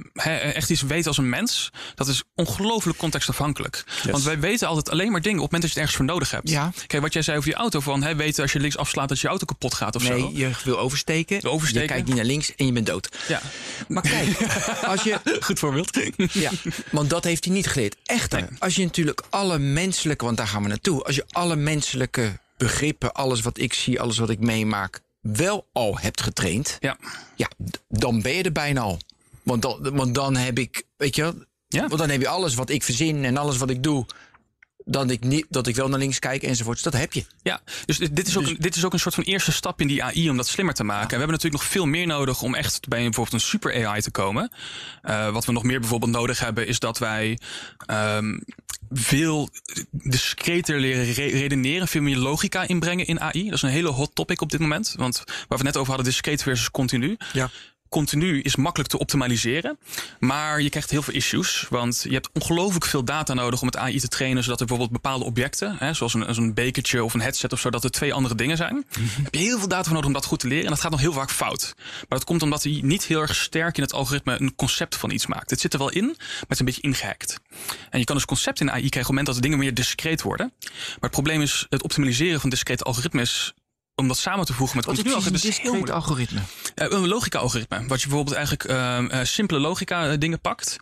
echt iets weten als een mens, dat is ongelooflijk contextafhankelijk. Want wij weten altijd alleen maar dingen op het moment dat je het ergens voor nodig hebt. Ja. Kijk, wat jij zei over die auto, van hè, weten als je links afslaat dat je auto kapot gaat of in. zo. Nee, je wil oversteken, Wil oversteken. je kijkt niet naar links en je bent dood. Ja, Maar kijk, als je, goed voorbeeld. Ja, want dat heeft hij niet geleerd. Echter, als je natuurlijk alle menselijke, want daar gaan we naartoe. Als je alle menselijke begrippen, alles wat ik zie, alles wat ik meemaak, wel al hebt getraind. Ja. Ja, dan ben je er bijna al. Want dan, want dan heb ik, weet je Ja. want dan heb je alles wat ik verzin en alles wat ik doe. Dan ik niet, dat ik wel naar links kijk enzovoorts. Dat heb je. Ja, dus dit is, ook een, dit is ook een soort van eerste stap in die AI om dat slimmer te maken. En we hebben natuurlijk nog veel meer nodig om echt bij bijvoorbeeld een super AI te komen. Eh, wat we nog meer bijvoorbeeld nodig hebben, is dat wij ehm, veel discreter leren re- redeneren, veel meer logica inbrengen in AI. Dat is een hele hot topic op dit moment. Want waar we het net over hadden, discreet versus continu. Ja. Continu is makkelijk te optimaliseren, maar je krijgt heel veel issues. Want je hebt ongelooflijk veel data nodig om het AI te trainen, zodat er bijvoorbeeld bepaalde objecten, hè, zoals een, zo'n bekertje of een headset of zo, dat er twee andere dingen zijn. Daar heb je heel veel data voor nodig om dat goed te leren. En dat gaat nog heel vaak fout. Maar dat komt omdat hij niet heel erg sterk in het algoritme een concept van iets maakt. Het zit er wel in, maar het is een beetje ingehackt. En je kan dus concept in AI krijgen op het moment dat de dingen meer discreet worden. Maar het probleem is het optimaliseren van discrete algoritmes. Om dat samen te voegen met Wat is continu een algoritmes is heel discreet algoritme? Eh, een logica-algoritme. Wat je bijvoorbeeld eigenlijk ehm, eh, simpele logica-dingen pakt.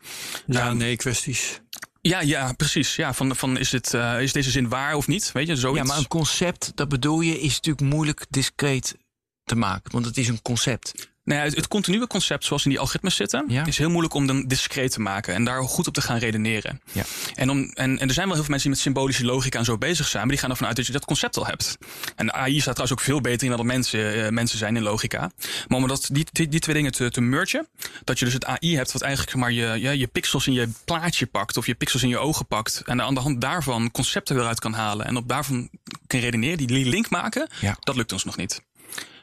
Ja, Ehm, nee, kwesties. Ja, ja, precies. Ja, van, van is, dit, eh, is deze zin waar of niet? Weet je, zoiets. Ja, maar een concept, dat bedoel je, is natuurlijk moeilijk discreet te maken. Want het is een concept. Nou ja, het, het continue concept zoals in die algoritmes zitten, Ja. is heel moeilijk om dan discreet te maken en daar goed op te gaan redeneren. Ja. En, om, en, en er zijn wel heel veel mensen die met symbolische logica en zo bezig zijn, maar die gaan ervan uit dat je dat concept al hebt. En AI staat trouwens ook veel beter in dan dat mensen, eh, mensen zijn in logica. Maar om dat, die, die, die twee dingen te, te mergen, dat je dus het AI hebt wat eigenlijk maar je, je, je pixels in je plaatje pakt of je pixels in je ogen pakt en aan de hand daarvan concepten eruit kan halen en op daarvan kan redeneren, die link maken, dat lukt ons nog niet.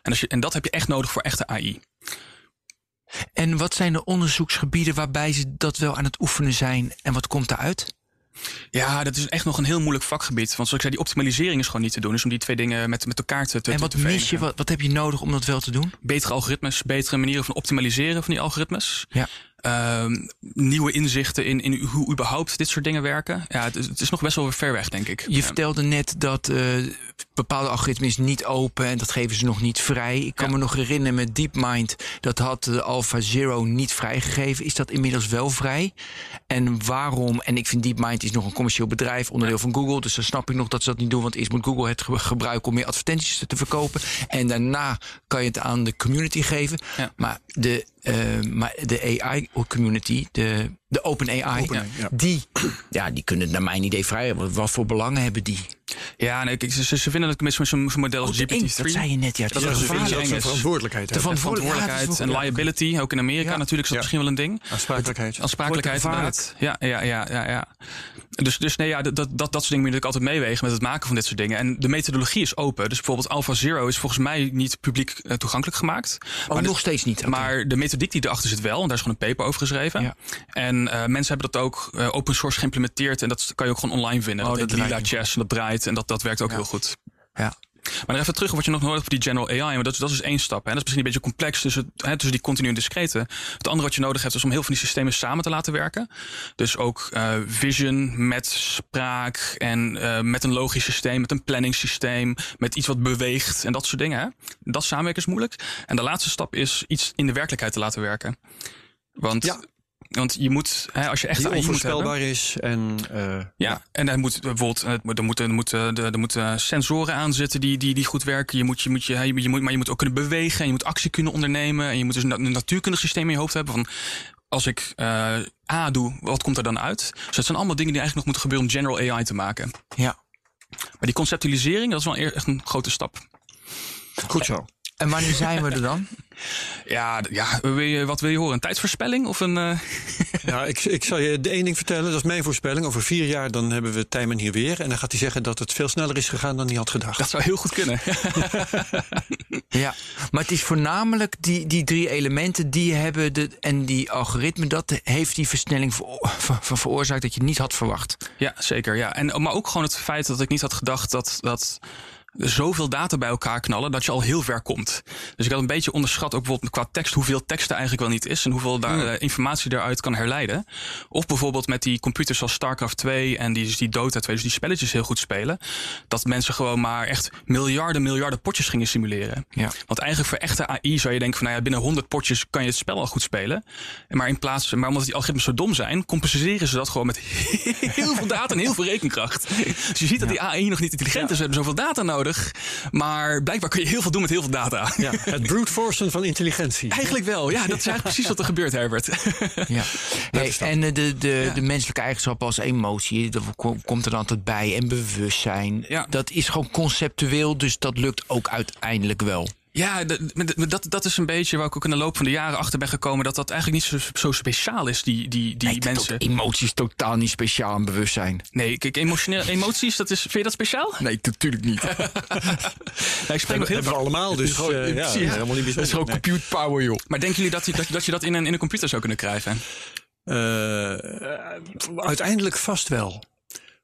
En, als je, en dat heb je echt nodig voor echte AI. En wat zijn de onderzoeksgebieden waarbij ze dat wel aan het oefenen zijn en wat komt daaruit? Ja, dat is echt nog een heel moeilijk vakgebied. Want zoals ik zei, die optimalisering is gewoon niet te doen. Dus om die twee dingen met, met elkaar te, te en te wat mis je, wat, wat heb je nodig om dat wel te doen? Betere algoritmes, betere manieren van optimaliseren van die algoritmes. Ja. Ehm, nieuwe inzichten in, in hoe überhaupt dit soort dingen werken. Ja, het, is- het is nog best wel ver weg, denk ik. Je Ja. vertelde net dat eh, bepaalde algoritmes niet open en dat geven ze nog niet vrij. Ik kan Ja. me nog herinneren met DeepMind, dat had de Alpha Zero niet vrijgegeven. Is dat inmiddels wel vrij? En waarom? En ik vind DeepMind is nog een commercieel bedrijf, onderdeel van Google. Dus dan snap ik nog dat ze dat niet doen, want eerst moet Google het ge- gebruiken om meer advertenties te verkopen. En daarna kan je het aan de community geven. Maar de, maar de AI-community, de, de Open AI, Open, ja. die, ja, die kunnen het naar mijn idee vrij. Wat, wat voor belangen hebben die? Ja, nee, kijk, ze, ze vinden het met zo'n zo'n model als Oh, eng, GPT-3. dat zei je net, ja. Dat is een verantwoordelijkheid De hebben. verantwoordelijkheid en liability, ook in Amerika Ja. natuurlijk, is dat Ja. misschien wel een ding. Aansprakelijkheid. Aansprakelijkheid inderdaad. Ja, ja, ja, ja, ja. Dus, dus nee, ja, dat, dat, dat soort dingen moet je natuurlijk altijd meewegen met het maken van dit soort dingen. En de methodologie is open. Dus bijvoorbeeld Alpha Zero is volgens mij niet publiek eh, toegankelijk gemaakt. Oh, maar nog de- steeds niet. Maar de methodiek die erachter zit wel, en daar is gewoon een paper over geschreven. Ja. En eh, mensen hebben dat ook eh, open source geïmplementeerd. En dat kan je ook gewoon online vinden. Oh, dat dat heet Lila. Chess en dat draait. En dat, dat werkt ook Ja. heel goed. ja. Maar dan even terug wat je nog nodig hebt voor die general AI. Maar dat, is- dat is één stap. Hè. Dat is misschien een beetje complex tussen, hè, tussen die continu en discrete. Het andere wat je nodig hebt is om heel veel van die systemen samen te laten werken. Dus ook eh, vision met spraak en met een logisch systeem, met een planningssysteem, met iets wat beweegt en dat soort dingen. Hè. Dat samenwerken is moeilijk. En de laatste stap is iets in de werkelijkheid te laten werken. Want, Ja. Want je moet, hè, als je echt AI moet hebben, onvoorspelbaar is en eh, ja, en er moet bijvoorbeeld er moet- er moeten, er moeten, er moeten sensoren aan zitten die, die, die goed werken. Je moet, je moet, je, je moet, maar je moet ook kunnen bewegen en je moet actie kunnen ondernemen. En je moet dus een, natuurkundig systeem in je hoofd hebben van als ik eh, A doe, wat komt er dan uit? Dus dat zijn allemaal dingen die eigenlijk nog moeten gebeuren om general AI te maken. Ja. Maar die conceptualisering, dat is wel echt een grote stap. goed zo. En wanneer zijn we er dan? Ja, ja wil je, wat wil je horen? Een tijdsvoorspelling of een... eh, Ja, ik, ik zal je de één ding vertellen. Dat is mijn voorspelling. Over vier jaar dan hebben we Tijmen hier weer. En dan gaat hij zeggen dat het veel sneller is gegaan dan hij had gedacht. dat zou heel goed kunnen. Ja, maar het is voornamelijk die, die drie elementen die hebben de, en die algoritme, dat heeft die versnelling ver, ver- ver- veroorzaakt dat je niet had verwacht. Ja, zeker. Ja. En, maar ook gewoon het feit dat ik niet had gedacht dat, dat zoveel data bij elkaar knallen dat je al heel ver komt. Dus ik had een beetje onderschat, ook bijvoorbeeld qua tekst, hoeveel tekst er eigenlijk wel niet is en hoeveel daar, eh, informatie daaruit kan herleiden. Of bijvoorbeeld met die computers zoals StarCraft 2 en die, die Dota 2, dus die spelletjes heel goed spelen. Dat mensen gewoon maar echt miljarden, miljarden potjes gingen simuleren. Ja. Want eigenlijk voor echte AI zou je denken van nou ja, binnen 100 potjes kan je het spel al goed spelen. Maar in plaats, maar omdat die algoritmes zo dom zijn, compenseren ze dat gewoon met heel veel data en heel veel rekenkracht. Dus je ziet dat die AI nog niet intelligent is, we hebben zoveel data nodig. Maar blijkbaar kun je heel veel doen met heel veel data. Ja, het brute forcen van intelligentie. Eigenlijk wel, ja, dat is eigenlijk precies wat er gebeurt, Herbert. Ja. Hey, en eh, de, de, de menselijke eigenschappen als emotie, dat kom- komt er dan tot bij. En bewustzijn. Ja. Dat is gewoon conceptueel, dus dat lukt ook uiteindelijk wel. Ja, dat, dat is een beetje waar ik ook in de loop van de jaren achter ben gekomen. Dat dat eigenlijk niet zo, zo speciaal is, die, die, die Nee, mensen. Emotie is totaal niet speciaal aan bewustzijn. Nee, kijk, emotioneel, emoties, dat is, vind je dat speciaal? Nee, natuurlijk niet. Nou, ik spreek nog heel hebben we allemaal, dus gewoon- eh, ja, zie je? helemaal niet Dat is gewoon bijzonder. compute power, joh. Maar denken jullie dat, je- dat, dat je dat in een, in een computer zou kunnen krijgen? Eh, uiteindelijk vast wel.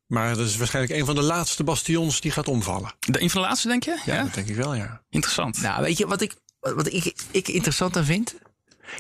Maar dat is waarschijnlijk een van de laatste bastions die gaat omvallen. De een van de laatste, denk je? Ja. Dat denk ik wel, ja. Interessant. Nou, weet je wat ik, wat ik, ik interessant aan vind?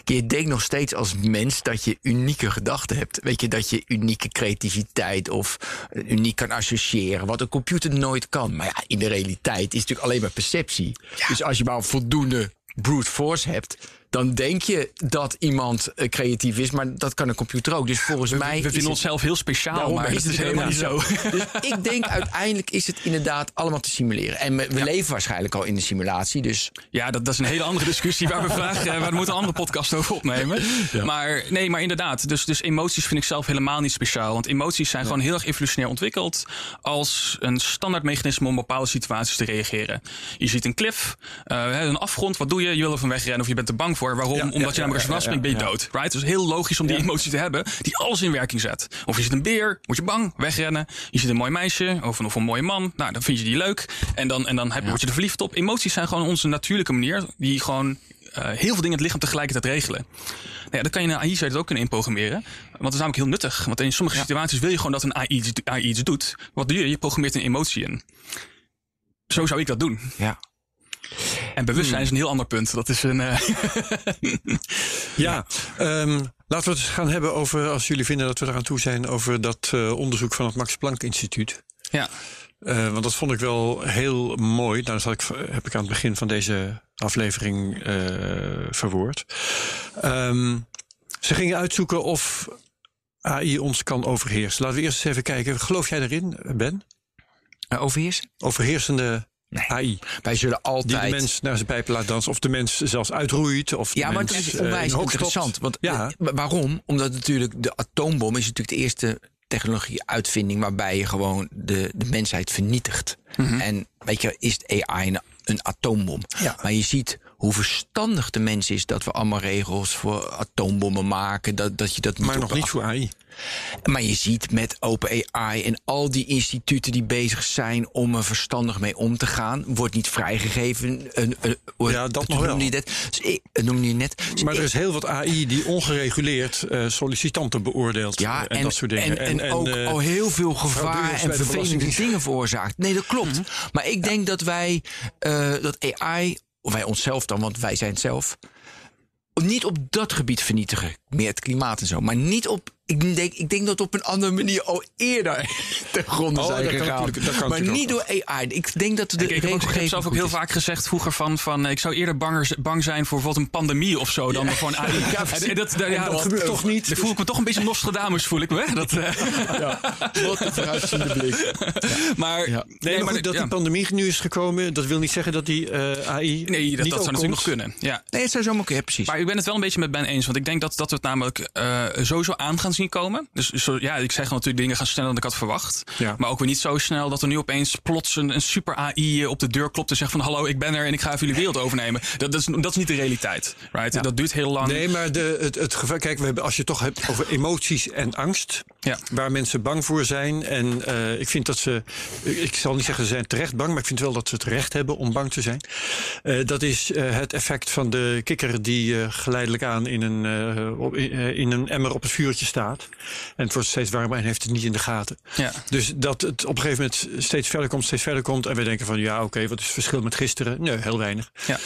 Je denkt nog steeds als mens dat je unieke gedachten hebt. Weet je, dat je unieke creativiteit of eh, uniek kan associëren. Wat een computer nooit kan. Maar ja, in de realiteit is het natuurlijk alleen maar perceptie. Dus als je maar voldoende brute force hebt. Dan denk je dat iemand eh, creatief is, maar dat kan een computer ook. Dus volgens mij. We vinden het- onszelf heel speciaal, Daarom maar dat is helemaal niet zo. Dus ik denk uiteindelijk is het inderdaad allemaal te simuleren. En we, we leven waarschijnlijk al in de simulatie. Dus Ja, dat, dat is een hele andere discussie waar we vragen, eh, waar we moeten een andere podcast over opnemen. Maar nee, maar inderdaad. Dus, dus emoties vind ik zelf helemaal niet speciaal. Want emoties zijn gewoon heel erg evolutionair ontwikkeld als een standaard mechanisme om op bepaalde situaties te reageren. Je ziet een klif, eh, een afgrond, wat doe je? Je wil er van wegrennen of je bent er bang voor. Waarom? Ja, Omdat ja, je namelijk als je springt, ben je dood. Right? Dus heel logisch om die emotie te hebben die alles in werking zet. Of je ziet een beer, word je bang, wegrennen. Je ziet een mooi meisje of een, of een mooie man. Nou, dan vind je die leuk. En dan, en dan heb, word je er verliefd op. Emoties zijn gewoon onze natuurlijke manier die gewoon eh, heel veel dingen in het lichaam tegelijkertijd regelen. Nou ja, dan kan je een AI zou dat ook kunnen inprogrammeren. Want dat is namelijk heel nuttig. Want in sommige situaties wil je gewoon dat een AI AI iets doet. Wat doe je? Je programmeert een emotie in. Zo zou ik dat doen. ja. En bewustzijn is een heel ander punt. Dat is een. eh, Ja, ehm, laten we het gaan hebben over, als jullie vinden dat we eraan toe zijn, over dat eh, onderzoek van het Max Planck Instituut. ja. Eh, want dat vond ik wel heel mooi. Nou, dat had ik, heb ik aan het begin van deze aflevering verwoord. Ehm, ze gingen uitzoeken of AI ons kan overheersen. Laten we eerst eens even kijken. Geloof jij erin, Ben? Overheersen? Overheersende Nee. AI. Wij zullen Die altijd. de mens naar zijn pijpen laat dansen. Of de mens zelfs uitroeit. Of Ja, maar het is eh, onwijs interessant. Want Ja. eh, wa- waarom? Omdat natuurlijk de atoombom is natuurlijk de eerste technologie-uitvinding waarbij je gewoon de, de mensheid vernietigt. En weet je, is AI een, een atoombom? Ja. Maar je ziet hoe verstandig de mens is dat we allemaal regels voor atoombommen maken. Dat, dat je dat niet Maar nog niet voor AI. maar je ziet met OpenAI en al die instituten die bezig zijn om er verstandig mee om te gaan, wordt niet vrijgegeven. Een, een, een- Ja, dat nog wel. je. Dus ik- noemde je net. Dus Maar er ik- is heel wat AI die ongereguleerd eh, sollicitanten beoordeelt. ja, eh, en, dat soort dingen. En, en, ook eh, al heel veel gevaar en vervelende dingen veroorzaakt. Nee, dat klopt. Maar ik denk dat wij, eh, dat AI, of wij onszelf dan, want wij zijn het zelf, niet op dat gebied vernietigen. Meer het klimaat en zo. Maar niet op. Ik denk, ik denk dat op een andere manier al eerder ten gronde Oh, zijn dat kan gegaan. natuurlijk- dat kan maar niet door AI. Ik denk dat de Ik, ik, heb ook, ik heb regelgeving zelf ook heel is. vaak gezegd vroeger van, van eh, ik zou eerder banger, bang zijn voor bijvoorbeeld een pandemie of zo dan voor een AI. Ja. En dat, dat, ja, dat gebeurt toch niet? Dan voel ik me toch een beetje Nostradamus, voel ik me. hè? Dat, eh, Wat een vooruitziende blik. maar, Ja. Nee, maar goed, dat ja. die pandemie nu is gekomen, dat wil niet zeggen dat die eh, AI. Nee, dat, niet dat zou natuurlijk nog kunnen. Ja. Nee, het zou zomaar kunnen. Ja, precies. Maar ik ben het wel een beetje met Ben eens. Want ik denk dat, dat we het namelijk eh, sowieso aan gaan zien komen. Dus zo, ja, ik zeg natuurlijk dingen gaan sneller dan ik had verwacht. Ja. Maar ook weer niet zo snel dat er nu opeens plots een, een super AI op de deur klopt en zegt van hallo, ik ben er en ik ga even jullie wereld overnemen. Dat, dat, is, dat is niet de realiteit. Right? Dat duurt heel lang. Nee, maar de, het, het gevaar. Kijk, we hebben, als je het toch hebt over emoties en angst. Ja. Waar mensen bang voor zijn. En eh, ik vind dat ze. Ik zal niet zeggen ze zijn terecht bang. Maar ik vind wel dat ze het recht hebben om bang te zijn. Eh, dat is eh, het effect van de kikker die eh, geleidelijk aan in een, eh, op, eh, in een emmer op het vuurtje staat. En het wordt steeds warmer en heeft het niet in de gaten. Ja. Dus dat het op een gegeven moment steeds verder komt, steeds verder komt. En we denken van ja, oké, wat is het verschil met gisteren? Nee, heel weinig. Ja.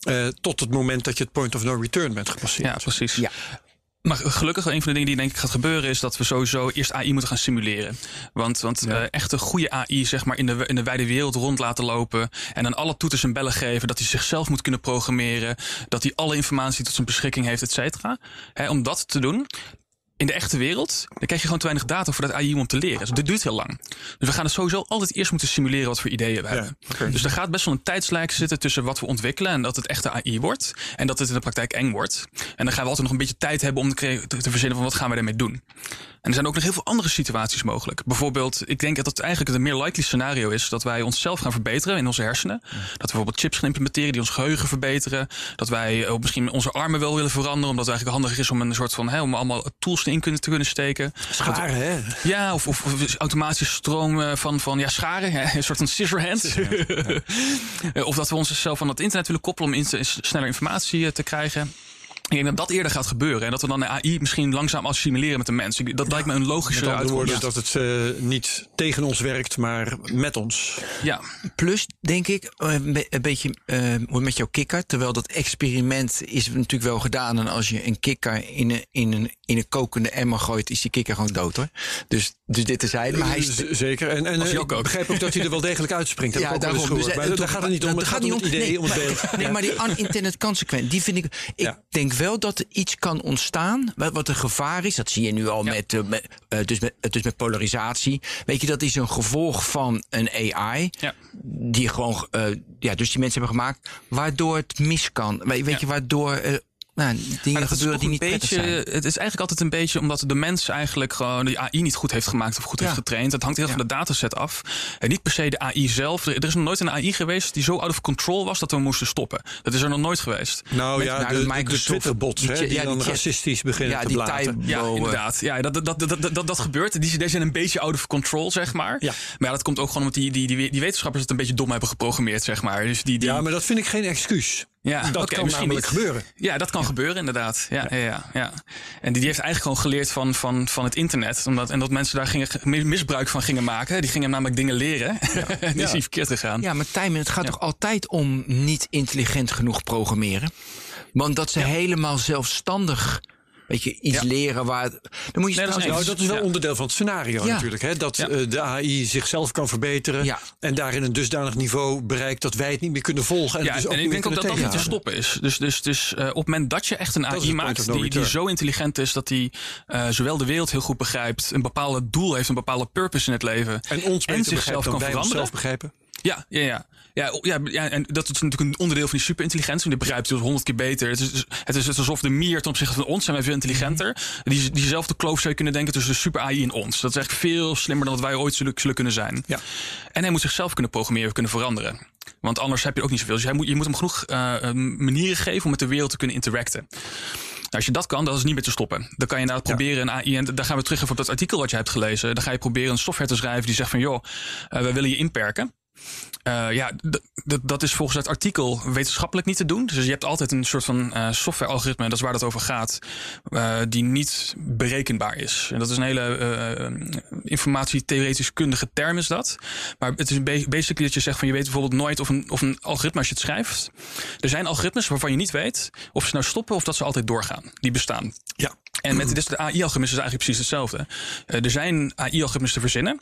Eh, tot het moment dat je het point of no return bent gepasseerd. Ja, precies. Ja. Maar gelukkig, een van de dingen die denk ik gaat gebeuren, is dat we sowieso eerst AI moeten gaan simuleren. Want, want eh, echt een goede AI, zeg maar, in de, in de wijde wereld rond laten lopen. En dan alle toeters en bellen geven. Dat hij zichzelf moet kunnen programmeren. Dat hij alle informatie tot zijn beschikking heeft, et cetera. Hè, om dat te doen. In de echte wereld, dan krijg je gewoon te weinig data voor dat AI om te leren. Dus dit duurt heel lang. Dus we gaan het sowieso altijd eerst moeten simuleren wat voor ideeën we hebben. Dus er gaat best wel een tijdslijn zitten tussen wat we ontwikkelen en dat het echte AI wordt. En dat het in de praktijk eng wordt. En dan gaan we altijd nog een beetje tijd hebben om te, te verzinnen van wat gaan we daarmee doen. En er zijn ook nog heel veel andere situaties mogelijk. Bijvoorbeeld, ik denk dat het eigenlijk het meer likely scenario is dat wij onszelf gaan verbeteren in onze hersenen. Dat we bijvoorbeeld chips gaan implementeren die ons geheugen verbeteren. Dat wij ook misschien onze armen wel willen veranderen, omdat het eigenlijk handiger is om een soort van, hè, om allemaal tools in kunnen, te kunnen steken. Schaar, hè? Ja, of, of, of automatische stroom eh, van, van ja, scharen. hè, Een soort van scissorhands. Eh, of dat we onszelf aan het internet willen koppelen om in- sneller informatie eh, te krijgen. Ik denk dat dat eerder gaat gebeuren. En dat we dan de AI misschien langzaam assimileren met de mens. Dat lijkt me een logische Met andere woorden, uitkomst. dat het eh, niet tegen ons werkt, maar met ons. Ja, Plus, denk ik, eh, een be- een beetje eh, met jouw kikker. Terwijl dat experiment is natuurlijk wel gedaan. En als je een kikker in een, in een, in een kokende emmer gooit, is die kikker gewoon dood hoor. Dus, dus dit terzijde. Maar hij is. Zeker. En, en hij eh, ik ook. begrijp ook dat hij er wel degelijk uitspringt. Dat ook eens Dus, Maar daar toch- gaat het niet om. Het gaat om het idee, nee, om het maar- beeld. Nee, Ja. maar die unintended consequence, die vind ik. Ik Ja. denk wel dat er iets kan ontstaan. Wat, wat een gevaar is. Dat zie je nu al met, eh, met, eh, dus met, dus met polarisatie. Weet je, dat is een gevolg van een AI. Ja. Die gewoon. eh, ja, dus die mensen hebben gemaakt. Waardoor het mis kan. Weet, weet Ja. je, waardoor. eh, nou, dingen dat gebeuren die een niet prettig beetje, zijn. Het is eigenlijk altijd een beetje omdat de mens eigenlijk gewoon de AI niet goed heeft gemaakt of goed Ja. heeft getraind. Het hangt heel Ja. van de dataset af. En niet per se de AI zelf. Er er is nog nooit een AI geweest die zo out of control was dat we moesten stoppen. Dat is er nog nooit geweest. Nou Met- ja, nou, de, de de, Microsoft- Twitter-bots die hè, die ja, die dan chat- racistisch beginnen Ja, te blaten. Type- Ja, eh. inderdaad. Ja, dat, dat, dat, dat, dat, dat gebeurt. Die, die zijn een beetje out of control, zeg maar. Ja. Maar ja, dat komt ook gewoon omdat die, die, die, die wetenschappers het een beetje dom hebben geprogrammeerd, zeg maar. Dus die, die, Ja, maar dat vind ik geen excuus. Ja, dat kan misschien namelijk niet. gebeuren. Ja, dat kan gebeuren inderdaad. Ja, ja. Ja, ja. En die, die heeft eigenlijk gewoon geleerd van, van, van het internet. Omdat, en dat mensen daar gingen, mis- misbruik van gingen maken. Die gingen namelijk dingen leren. en die is niet verkeerd gegaan. Ja, maar Tijmen, het gaat toch altijd om niet intelligent genoeg programmeren? Want dat ze helemaal zelfstandig weet je, iets Ja. leren waar. Dan moet je Nee, dat is trouwens- Nou, dat is wel Ja. onderdeel van het scenario Ja. natuurlijk. Hè? Dat Ja. eh, de AI zichzelf kan verbeteren. Ja. En daarin een dusdanig niveau bereikt dat wij het niet meer kunnen volgen. En, Ja, dus ook en ik niet denk ook dat dat niet te stoppen is. Dus, dus, dus eh, op het moment dat je echt een AI maakt die, zo intelligent is dat die eh, zowel de wereld heel goed begrijpt, een bepaald doel heeft, een bepaalde purpose in het leven. En ons en beter begrijpt zichzelf dan kan wij veranderen. begrijpen. Ja, ja, ja. Ja, ja, ja, en dat is natuurlijk een onderdeel van die superintelligentie. Die begrijpt dus honderd keer beter. Het is, het is alsof de mier ten opzichte van ons zijn wij veel intelligenter. Die, diezelfde kloof zou je kunnen denken tussen de super AI en ons. Dat is echt veel slimmer dan wat wij ooit zullen, zullen kunnen zijn. Ja. En hij moet zichzelf kunnen programmeren, kunnen veranderen. Want anders heb je ook niet zoveel. Dus jij moet, je moet hem genoeg uh, manieren geven om met de wereld te kunnen interacten. Nou, als je dat kan, dan is het niet meer te stoppen. Dan kan je inderdaad proberen een AI. En daar gaan we terug even op dat artikel wat je hebt gelezen. Dan ga je proberen een software te schrijven die zegt van joh, uh, we willen je inperken. Uh, ja, dat is volgens het artikel wetenschappelijk niet te doen. Dus je hebt altijd een soort van uh, software-algoritme, dat is waar dat over gaat, uh, die niet berekenbaar is. En dat is een hele informatietheoretisch kundige term, is dat. Maar het is basically dat je zegt van je weet bijvoorbeeld nooit of een, of een algoritme als je het schrijft. Er zijn algoritmes waarvan je niet weet of ze nou stoppen of dat ze altijd doorgaan. Die bestaan. Ja. En met dus de AI-algoritmes is eigenlijk precies hetzelfde. Uh, er zijn AI-algoritmes te verzinnen.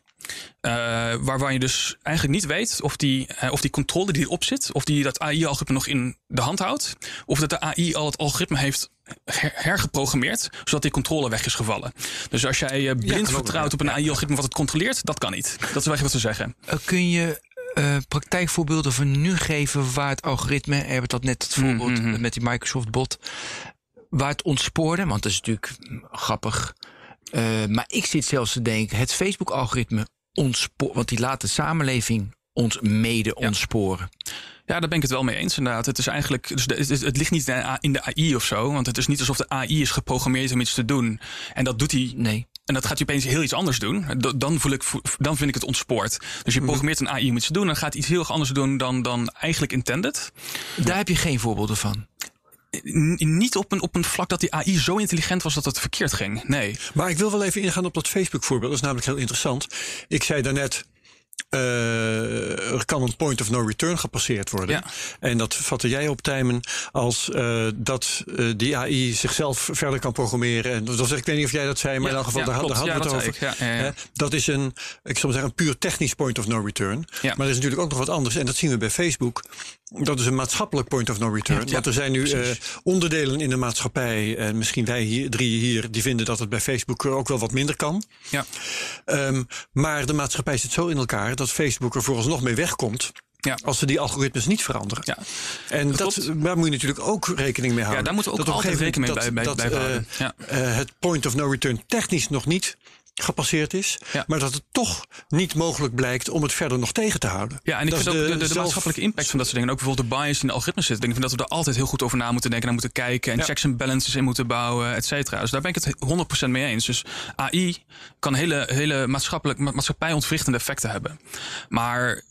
Uh, waarvan je dus eigenlijk niet weet of die, uh, of die controle die erop zit, of die dat AI-algoritme nog in de hand houdt. Of dat de AI al het algoritme heeft her hergeprogrammeerd, zodat die controle weg is gevallen. Dus als jij blind ja, vertrouwt op een AI-algoritme wat het controleert, dat kan niet. Dat is eigenlijk wat ze zeggen. kun je uh, praktijkvoorbeelden van nu geven waar het algoritme, we hebben dat net het voorbeeld mm -hmm. met die Microsoft bot, waar het ontspoorde, want dat is natuurlijk grappig. Uh, maar ik zit zelfs te denken, het Facebook-algoritme ontspoort, want die laat de samenleving ons mede ontsporen. Ja, daar ben ik het wel mee eens inderdaad. Het is eigenlijk, dus het, het, het, ligt niet in de AI of zo, want het is niet alsof de AI is geprogrammeerd om iets te doen. En dat doet hij. Nee. En dat gaat hij opeens heel iets anders doen. Dan, voel ik, dan vind ik het ontspoord. Dus je programmeert een AI om iets te doen. En dan gaat iets heel anders doen dan, dan eigenlijk intended. Daar heb je geen voorbeelden van niet op een, op een vlak dat die AI zo intelligent was dat het verkeerd ging. Nee. Maar ik wil wel even ingaan op dat Facebook-voorbeeld. Dat is namelijk heel interessant. Ik zei daarnet. Uh, er kan een point of no return gepasseerd worden. Ja. En dat vatte jij op, Tijmen, als uh, dat uh, die AI zichzelf verder kan programmeren. En dat ik weet niet of jij dat zei, maar ja, in elk geval, ja, daar, klopt. daar hadden we het over. Ik, dat is een, ik maar zeggen, een puur technisch point of no return. Maar er is natuurlijk ook nog wat anders. En dat zien we bij Facebook. Dat is een maatschappelijk point of no return. Want er zijn nu onderdelen in de maatschappij. En misschien wij hier, drie hier, die vinden dat het bij Facebook ook wel wat minder kan. Ja. Um, maar de maatschappij zit zo in elkaar dat Facebook er vooralsnog mee wegkomt. Ja. Als ze die algoritmes niet veranderen. Ja. En dat, daar moet je natuurlijk ook rekening mee daar gepasseerd is. Ja. Maar dat het toch niet mogelijk blijkt om het verder nog tegen te houden. Ja, en ik dat vind ook de, de, de zelf... maatschappelijke impact van dat soort dingen. En ook bijvoorbeeld de bias in de algoritmes zit. Ik denk dat we er altijd heel goed over na moeten denken. Naar moeten kijken. En Ja. checks en balances in moeten bouwen, et cetera. Dus daar ben ik het 100% mee eens. Dus AI kan hele, hele maatschappelijk, ma- maatschappij-ontwrichtende effecten hebben. Maar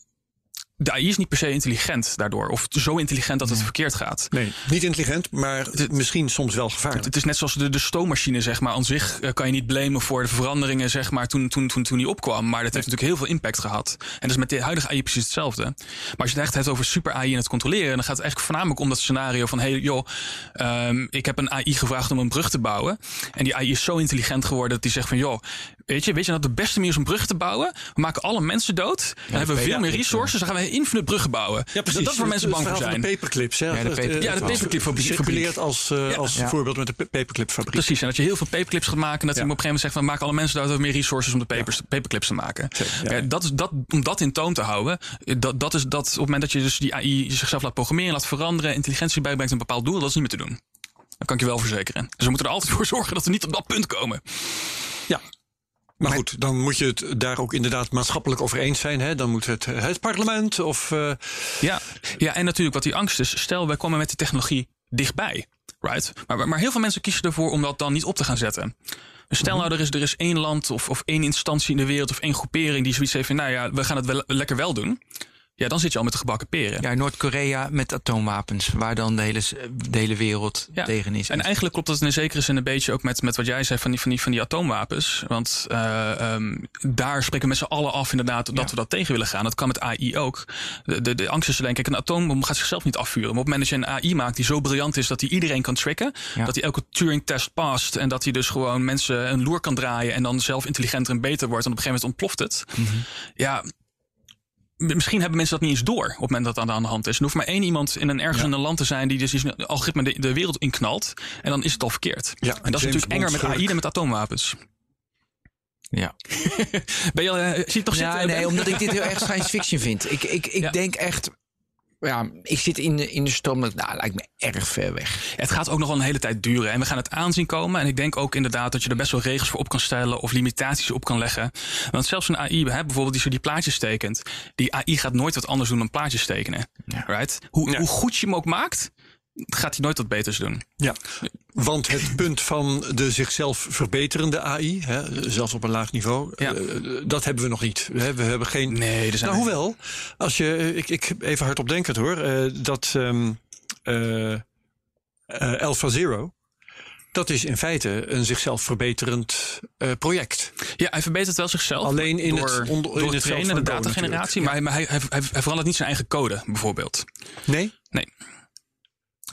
de AI is niet per se intelligent daardoor. Of zo intelligent dat het verkeerd gaat. Nee, niet intelligent, maar misschien soms wel gevaarlijk. Het is net zoals de, de stoommachine, zeg maar. Aan zich eh, kan je niet blamen voor de veranderingen, zeg maar, toen, toen, toen, toen die opkwam. Maar dat heeft natuurlijk heel veel impact gehad. En dat is met de huidige AI precies hetzelfde. Maar als je het echt hebt over super AI en het controleren, dan gaat het eigenlijk voornamelijk om dat scenario van: hey, joh, um, ik heb een AI gevraagd om een brug te bouwen. En die AI is zo intelligent geworden dat die zegt van: joh, weet je, weet je dat de beste manier is om bruggen te bouwen? We maken alle mensen dood. Dan hebben we veel meer resources. Dan gaan we infinite bruggen bouwen. Ja, precies. Dat is waar mensen bang voor zijn. van de paperclips. Hè? Ja, de paper- Ja, de paperclipfabriek. Circuleert als, uh, Ja. als voorbeeld met de pa- paperclipfabriek. Precies, en dat je heel veel paperclips gaat maken. En dat je op een gegeven moment zegt: van, maak alle mensen daar meer resources om de papers, paperclips te maken. ja. Ja, dat is, dat, om dat in toon te houden, dat, dat is dat op het moment dat je dus die AI zichzelf laat programmeren, laat veranderen, intelligentie bijbrengt een bepaald doel, dat is niet meer te doen. Dat kan ik je wel verzekeren. Dus we moeten er altijd voor zorgen dat we niet op dat punt komen. Ja. Maar goed, dan moet je het daar ook inderdaad maatschappelijk over eens zijn. Hè? Dan moet het, het parlement of... uh, Ja, ja, en natuurlijk wat die angst is. Stel, wij komen met die technologie dichtbij. Right? Maar, maar heel veel mensen kiezen ervoor om dat dan niet op te gaan zetten. Dus stel nou, er is, er is één land of, of één instantie in de wereld of één groepering die zoiets heeft van, nou ja, we gaan het wel, lekker wel doen. Ja, dan zit je al met de gebakken peren. Ja, Noord-Korea met atoomwapens, waar dan de hele, de hele wereld Ja. tegen is. En eigenlijk klopt dat in zekere zin een beetje ook met, met wat jij zei van die, van die, van die atoomwapens. Want uh, um, daar spreken we met z'n allen af inderdaad dat Ja. we dat tegen willen gaan. Dat kan met AI ook. De, de, de angst is alleen, kijk, een atoombom gaat zichzelf niet afvuren. Maar op het moment dat je een AI maakt die zo briljant is dat hij iedereen kan tricken. Ja. Dat hij elke Turing-test past. En dat hij dus gewoon mensen een loer kan draaien. En dan zelf intelligenter en beter wordt. En op een gegeven moment ontploft het. Mhm. Ja, misschien hebben mensen dat niet eens door op het moment dat dat aan de hand is. Er hoeft maar één iemand in een ergens in een land te zijn die dus een algoritme de, de wereld inknalt. En dan is het al verkeerd. Ja, en dat is natuurlijk enger met AI dan met atoomwapens. Ja. Ben je, uh, zie je het toch Ja, zitten? nee, omdat ik dit heel erg science fiction vind. Ik, ik, ik Ja. denk echt. Ja, ik zit in de, in de stroom. Dat nou, lijkt me erg ver weg. Het gaat ook nog wel een hele tijd duren. En we gaan het aanzien komen. En ik denk ook inderdaad dat je er best wel regels voor op kan stellen. Of limitaties op kan leggen. Want zelfs een AI, hè, bijvoorbeeld die zo die plaatjes tekent. Die AI gaat nooit wat anders doen dan plaatjes tekenen. Right? Hoe, Ja. hoe goed je hem ook maakt, gaat hij nooit wat beters doen. Ja, want het punt van de zichzelf verbeterende AI, hè, zelfs op een laag niveau, Ja. eh, dat hebben we nog niet. Hè, We hebben geen. Nee, er zijn nou, hoewel, als je, ik, ik even hardop denkend hoor, eh, dat eh, Alpha Zero, dat is in feite een zichzelf verbeterend project. Ja, hij verbetert wel zichzelf. Alleen in door, het onder- in het trainen, van de datageneratie. natuurlijk. Maar, hij, maar hij, hij, hij verandert niet zijn eigen code, bijvoorbeeld. Nee? Nee.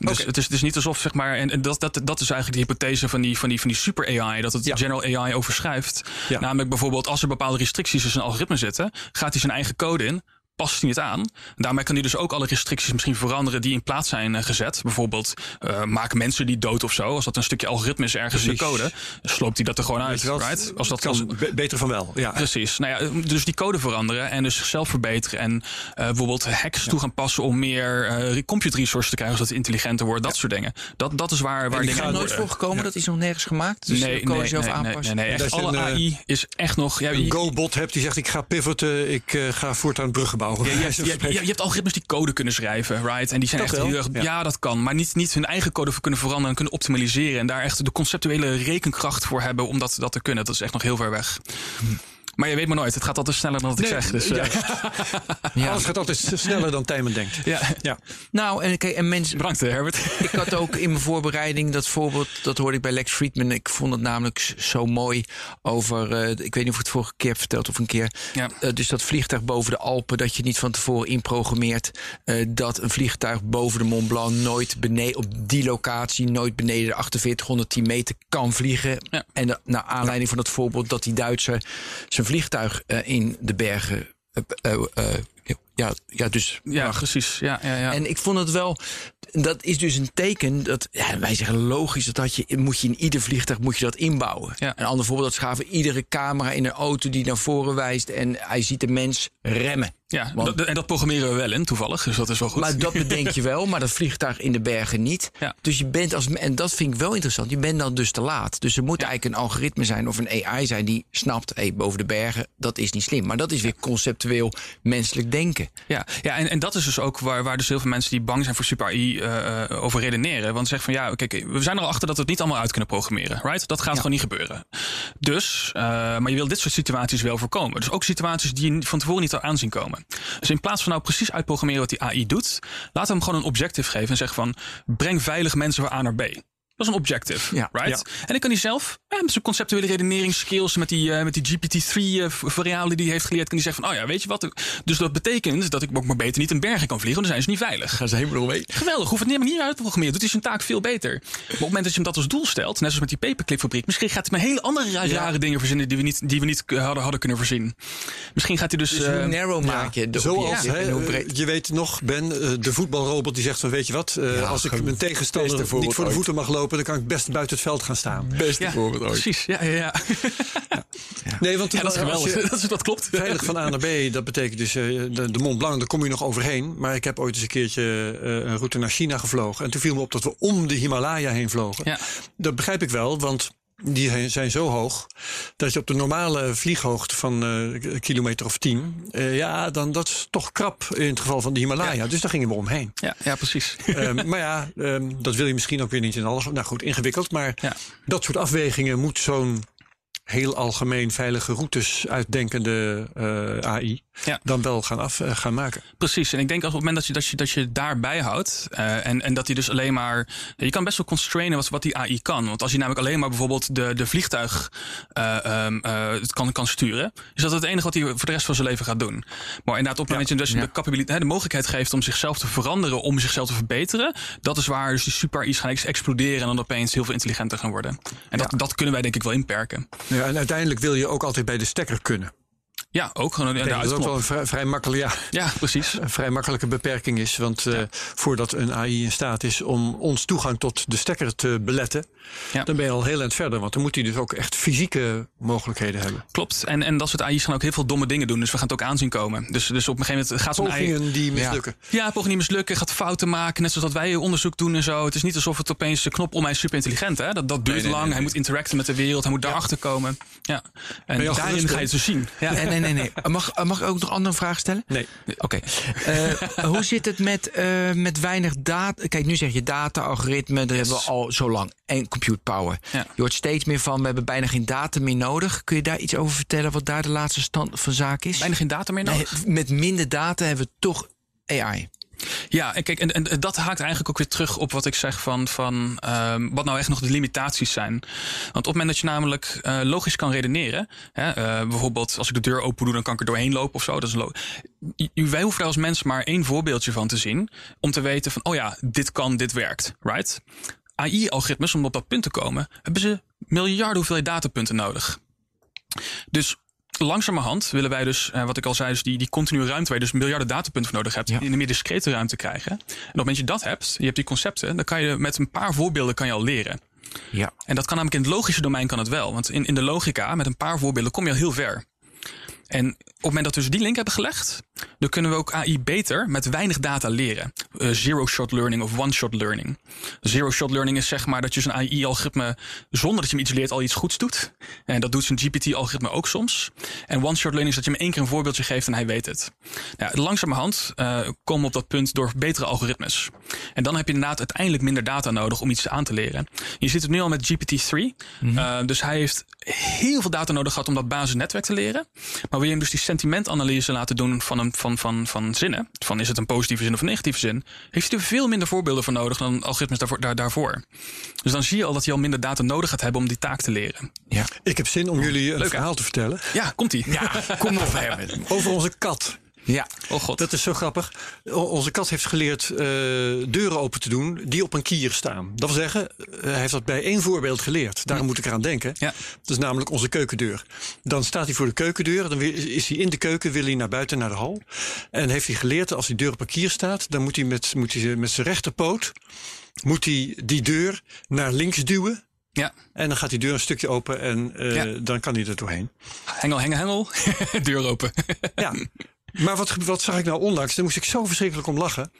Dus het, is, het is niet alsof, zeg maar, en, en dat, dat, dat is eigenlijk de hypothese van die, van die, van die super AI, dat het Ja. general AI overschrijft. Ja. Namelijk bijvoorbeeld, als er bepaalde restricties in zijn algoritme zitten, gaat hij zijn eigen code in, past hij het aan. Daarmee kan hij dus ook alle restricties misschien veranderen die in plaats zijn eh, gezet. Bijvoorbeeld, eh, maak mensen die dood of zo. Als dat een stukje algoritme is ergens in de code, sloopt hij dat er gewoon uit. Right? Als dat kan als, beter van wel. Ja. Precies. Nou ja, dus die code veranderen en dus zichzelf verbeteren. En eh, bijvoorbeeld hacks toe gaan passen om meer eh compute resources te krijgen, zodat het intelligenter wordt. Dat soort dingen. Dat, dat is waar, waar die dingen gaan Er aan nooit voorgekomen, dat is nog nergens gemaakt. Dus nee, de code nee, zelf nee, nee, aanpassen. nee, nee, je alle een, eh, AI is echt nog... Ja, Een Go-bot hebt die zegt: Ik ga pivoten, ik eh, ga voortaan bruggen ja, je, je, je, je hebt algoritmes die code kunnen schrijven, right? En die zijn Dat echt heel erg. ja. Ja. dat kan. Maar niet, niet hun eigen code voor kunnen veranderen en kunnen optimaliseren. En daar echt de conceptuele rekenkracht voor hebben om dat, dat te kunnen. Dat is echt nog heel ver weg. Maar je weet maar nooit. Het gaat altijd sneller dan wat ik zeg. Dus, ja. eh, Alles gaat altijd sneller dan Tijmen denkt. ja. Ja. Nou, en, kijk, en mensen, Bedankt, eh, Herbert. ik had ook in mijn voorbereiding dat voorbeeld, dat hoorde ik bij Lex Friedman. Ik vond het namelijk zo mooi over, eh, ik weet niet of ik het vorige keer heb verteld of een keer. Ja. Eh, dus dat vliegtuig boven de Alpen, dat je niet van tevoren inprogrammeert eh, dat een vliegtuig boven de Mont Blanc nooit beneden, op die locatie, nooit beneden de 4810 meter kan vliegen. Ja. En naar aanleiding van dat voorbeeld dat die Duitser zijn vliegtuig eh, in de bergen. Ja, ja, dus Ja, precies. Ja, ja, ja. en ik vond het wel, dat is dus een teken dat ja, wij zeggen logisch, dat je, moet je in ieder vliegtuig moet je dat inbouwen. Ja. Een ander voorbeeld dat schaven iedere camera in een auto die naar voren wijst en hij ziet de mens remmen. ja, Want- dat- en dat programmeren we wel in, toevallig. Dus dat is wel goed. Maar dat bedenk je wel, maar dat vliegtuig in de bergen niet. Ja. Dus je bent als en dat vind ik wel interessant. Je bent dan dus te laat. Dus er moet eigenlijk een algoritme zijn of een AI zijn die snapt, hey, boven de bergen, dat is niet slim. Maar dat is weer conceptueel menselijk denken. Ja, ja en, en dat is dus ook waar, waar dus heel veel mensen die bang zijn voor super AI eh, eh, over redeneren. Want ze zeggen van ja, kijk, we zijn er al achter dat we het niet allemaal uit kunnen programmeren. Right? Dat gaat gewoon niet gebeuren. Dus, eh, maar je wil dit soort situaties wel voorkomen. Dus ook situaties die je van tevoren niet al aanzien komen. Dus in plaats van nou precies uitprogrammeren wat die AI doet, laten we hem gewoon een objective geven en zeggen van breng veilig mensen van A naar B. Dat is een objective, Ja. right? Ja. En dan kan hij zelf, eh, met zijn conceptuele redeneringsskills, met die, eh, met die GPT-3-variabelen die hij heeft geleerd, kan hij zeggen van, oh ja, weet je wat? Dus dat betekent dat ik ook maar beter niet in bergen kan vliegen, want dan zijn ze niet veilig. Gaan ze helemaal mee. Geweldig, hoeft het niet, niet uit te programmeren. Doet hij zijn taak veel beter. Maar op het moment dat je hem dat als doel stelt, net zoals met die paperclipfabriek, misschien gaat hij met hele andere ra- rare dingen verzinnen die we niet, die we niet eh, hadden, hadden kunnen voorzien. Misschien gaat hij dus. Dus eh, narrow maak je de Zoals, objecten hè, en hoe breed? je weet nog, Ben, eh, de voetbalrobot die zegt van weet je wat, eh, Ja, als ik mijn tegenstander niet voor de voeten mag lopen, dan kan ik best buiten het veld gaan staan. beste ja, voorbeeld ooit. precies. Ja, ja, ja. Nee, want ja dat is geweldig. je Dat, is, dat klopt. veilig van A naar B, dat betekent dus eh, de, de Mont Blanc, daar kom je nog overheen. Maar ik heb ooit eens een keertje eh, een route naar China gevlogen. En toen viel me op dat we om de Himalaya heen vlogen. Ja. Dat begrijp ik wel, want die zijn zo hoog dat je op de normale vlieghoogte van een kilometer of tien, eh, ja, dan dat is toch krap in het geval van de Himalaya. Dus daar gingen we omheen. Ja, ja, precies. Ehm, maar ja, ehm, dat wil je misschien ook weer niet in alles. Nou goed, ingewikkeld. Maar Ja. dat soort afwegingen moet zo'n heel algemeen veilige routes uitdenkende eh, AI Ja. dan wel gaan, af, eh, gaan maken. Precies. En ik denk als op het moment dat je, dat je, dat je daarbij houdt. eh, en, en dat hij dus alleen maar. Je kan best wel constrainen wat, wat die AI kan. Want als je namelijk alleen maar bijvoorbeeld de, de vliegtuig eh, ehm, eh, het kan, kan sturen. Is dat het enige wat hij voor de rest van zijn leven gaat doen. Maar inderdaad, op het moment dat je de, capabiliteit, de mogelijkheid geeft om zichzelf te veranderen. Om zichzelf te verbeteren. Dat is waar dus die super AI's gaan ex- exploderen. En dan opeens heel veel intelligenter gaan worden. En dat, dat kunnen wij denk ik wel inperken. En uiteindelijk wil je ook altijd bij de stekker kunnen. Ja, ook gewoon denk dat het ook wel een vrij, vrij makkelijk, ja, Ja, precies. een vrij makkelijke beperking is. Want eh, voordat een AI in staat is om ons toegang tot de stekker te beletten, Ja. dan ben je al heel eind verder. Want dan moet hij dus ook echt fysieke mogelijkheden hebben. Klopt. En, en dat soort AI's gaan ook heel veel domme dingen doen. Dus we gaan het ook aanzien komen. Dus, dus op een gegeven moment gaat zo'n AI... Pogingen die mislukken. Ja, pogingen niet mislukken, gaat fouten maken. Net zoals dat wij onderzoek doen en zo. Het is niet alsof het opeens de knop om hij is super intelligent. Hè? Dat, dat duurt nee, nee, lang. nee. Hij moet interacten met de wereld. Hij moet daarachter komen. Ja. En daarin ga je het Ben? dus zien. Ja. Nee, nee. nee. Mag, mag ik ook nog een andere vraag stellen? Nee. Oké. Eh, hoe zit het met, eh, met weinig data? Kijk, nu zeg je data, algoritme, daar hebben we al zo lang. En compute power. Ja. Je hoort steeds meer van, we hebben bijna geen data meer nodig. Kun je daar iets over vertellen wat daar de laatste stand van zaak is? Bijna geen data meer nodig. Nee, met minder data hebben we toch AI. Ja, en kijk, en, en dat haakt eigenlijk ook weer terug op wat ik zeg van, van ehm, wat nou echt nog de limitaties zijn. Want op het moment dat je namelijk eh, logisch kan redeneren, hè, eh, bijvoorbeeld als ik de deur open doe, dan kan ik er doorheen lopen of zo. Dat is wij hoeven daar als mens maar één voorbeeldje van te zien, om te weten van, oh ja, dit kan, dit werkt, right? AI-algoritmes, om op dat punt te komen, hebben ze miljarden hoeveelheid datapunten nodig. Dus langzamerhand willen wij dus, eh, wat ik al zei, dus die, die continue ruimte waar je dus miljarden datapunten voor nodig hebt, Ja. in een meer discrete ruimte krijgen. En op het moment dat je dat hebt, je hebt die concepten, dan kan je met een paar voorbeelden kan je al leren. Ja. En dat kan namelijk in het logische domein kan het wel. Want in, in de logica, met een paar voorbeelden, kom je al heel ver. En op het moment dat we dus die link hebben gelegd, dan kunnen we ook AI beter met weinig data leren. Eh, Zero-shot learning of one-shot learning. Zero-shot learning is zeg maar dat je zo'n AI-algoritme zonder dat je hem iets leert al iets goeds doet. En dat doet zo'n GPT-algoritme ook soms. En one-shot learning is dat je hem één keer een voorbeeldje geeft en hij weet het. Nou, langzamerhand eh, komen we op dat punt door betere algoritmes. En dan heb je inderdaad uiteindelijk minder data nodig om iets aan te leren. Je ziet het nu al met GPT-3. Eh, dus hij heeft heel veel data nodig gehad om dat basisnetwerk te leren. Maar wil je hem dus die sentimentanalyse laten doen van, een, van, van, van zinnen, van is het een positieve zin of een negatieve zin, heeft hij er veel minder voorbeelden voor nodig dan algoritmes daarvoor, daar, daarvoor. Dus dan zie je al dat hij al minder data nodig gaat hebben om die taak te leren. Ja. Ik heb zin om jullie een Leuk, verhaal te vertellen Ja, komt ie. ja, kom op, Herman. over onze kat. Ja. Oh god. Dat is zo grappig. O- onze kat heeft geleerd eh, deuren open te doen die op een kier staan. Dat wil zeggen, eh, hij heeft dat bij één voorbeeld geleerd. Daarom moet ik eraan denken. Ja. Dat is namelijk onze keukendeur. Dan staat hij voor de keukendeur. Dan is hij in de keuken, wil hij naar buiten, naar de hal. En heeft hij geleerd, dat als die deur op een kier staat... dan moet hij met, moet hij met zijn rechterpoot moet hij die deur naar links duwen. Ja. En dan gaat die deur een stukje open en eh, Ja. dan kan hij er doorheen. Hengel, hengel, hengel. Deur open. Ja. Maar wat, wat zag ik nou onlangs? Daar moest ik zo verschrikkelijk om lachen.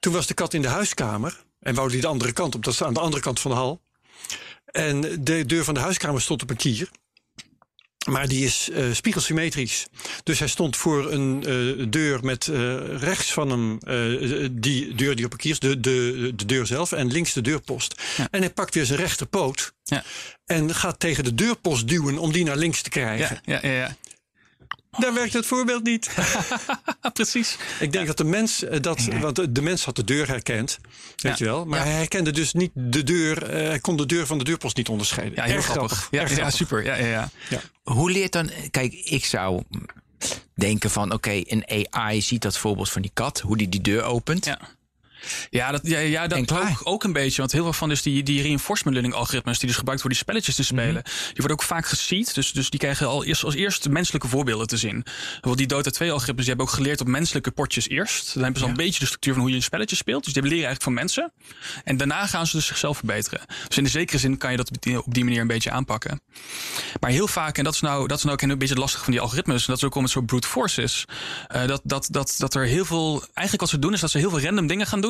Toen was de kat in de huiskamer. En wou die de andere kant op. Dat is aan de andere kant van de hal. En de deur van de huiskamer stond op een kier. Maar die is eh, spiegelsymmetrisch. Dus hij stond voor een eh, deur met eh, rechts van hem die deur die op een kier is, de, de, de deur zelf, en links de deurpost. En hij pakt weer zijn rechterpoot Ja. en gaat tegen de deurpost duwen om die naar links te krijgen. Ja, ja, ja, ja. Daar werkt het voorbeeld niet. Precies. Ik denk dat de mens eh, dat, want de- mens had de deur herkend, weet Ja. je wel, maar Ja. hij herkende dus niet de deur, eh, hij kon de deur van de deurpost niet onderscheiden. Ja, heel Erg grappig. Ja, erg ja, grappig. super. Ja, ja, ja. Hoe leert dan... Kijk, ik zou denken van... Oké, een AI ziet dat voorbeeld van die kat. Hoe die die deur opent. Ja. Ja, dat, ja, ja, dat ook, ook een beetje. Want heel veel van dus die, die reinforcement learning algoritmes... die dus gebruikt worden die spelletjes te Mhm. spelen... die worden ook vaak geseed. Dus, dus die krijgen al eerst, als eerste menselijke voorbeelden te zien. Bijvoorbeeld die Dota 2 algoritmes... die hebben ook geleerd op menselijke potjes eerst. Dan hebben ze al een beetje de structuur van hoe je een spelletje speelt. Dus die leren eigenlijk van mensen. En daarna gaan ze dus zichzelf verbeteren. Dus in de zekere zin kan je dat op die, manier een beetje aanpakken. Maar heel vaak, en dat is nou, dat is nou ook een beetje lastig van die algoritmes... en dat is ook om het zo brute force is... eh, dat, dat, dat, dat er heel veel... Eigenlijk wat ze doen is dat ze heel veel random dingen gaan doen...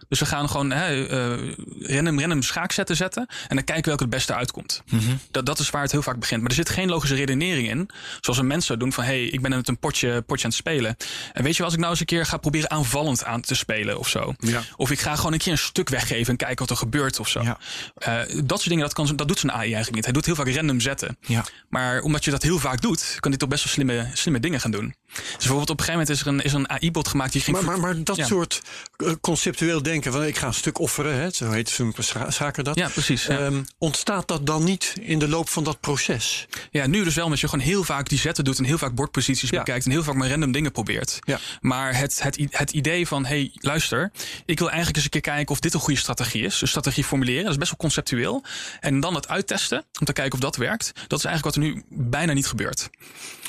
Dus we gaan gewoon hè, eh, random, random schaakzetten zetten. En dan kijken welke het beste uitkomt. dat, dat is waar het heel vaak begint. Maar er zit geen logische redenering in. Zoals een mens zou doen van... hé, hey, ik ben met een potje, potje aan het spelen. En weet je wel, als ik nou eens een keer ga proberen aanvallend aan te spelen of zo. Ja. Of ik ga gewoon een keer een stuk weggeven en kijken wat er gebeurt of zo. Ja. Eh, dat soort dingen, dat, kan, dat doet zo'n AI eigenlijk niet. Hij doet heel vaak random zetten. Ja. Maar omdat je dat heel vaak doet, kan hij toch best wel slimme, slimme dingen gaan doen. Dus bijvoorbeeld op een gegeven moment is er een, is er een AI-bot gemaakt die ging... Maar, maar, maar dat soort eh, conceptueel denken denken, van, ik ga een stuk offeren, hè, zo heet scha- zaken dat. Ja, precies, ja. Ehm, ontstaat dat dan niet in de loop van dat proces? Ja, nu dus wel, omdat je gewoon heel vaak die zetten doet en heel vaak bordposities Ja. bekijkt en heel vaak maar random dingen probeert. Ja. Maar het, het, het idee van, hey, luister, ik wil eigenlijk eens een keer kijken of dit een goede strategie is. Dus strategie formuleren, dat is best wel conceptueel. En dan het uittesten, om te kijken of dat werkt. Dat is eigenlijk wat er nu bijna niet gebeurt.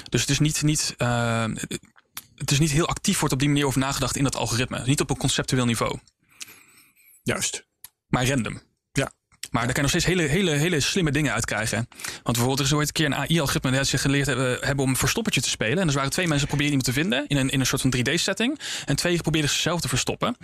Dus het is niet, niet, eh, het is niet heel actief wordt op die manier over nagedacht in dat algoritme. Niet op een conceptueel niveau, Juist. maar random. Ja. Maar daar kan je nog steeds hele, hele, hele slimme dingen uit krijgen. Want bijvoorbeeld, er is ooit een keer een AI-algoritme dat ze geleerd hebben, hebben om een verstoppertje te spelen. En er waren twee mensen die probeerden iemand te vinden in een, in een soort van 3D-setting. En twee probeerden zichzelf te verstoppen.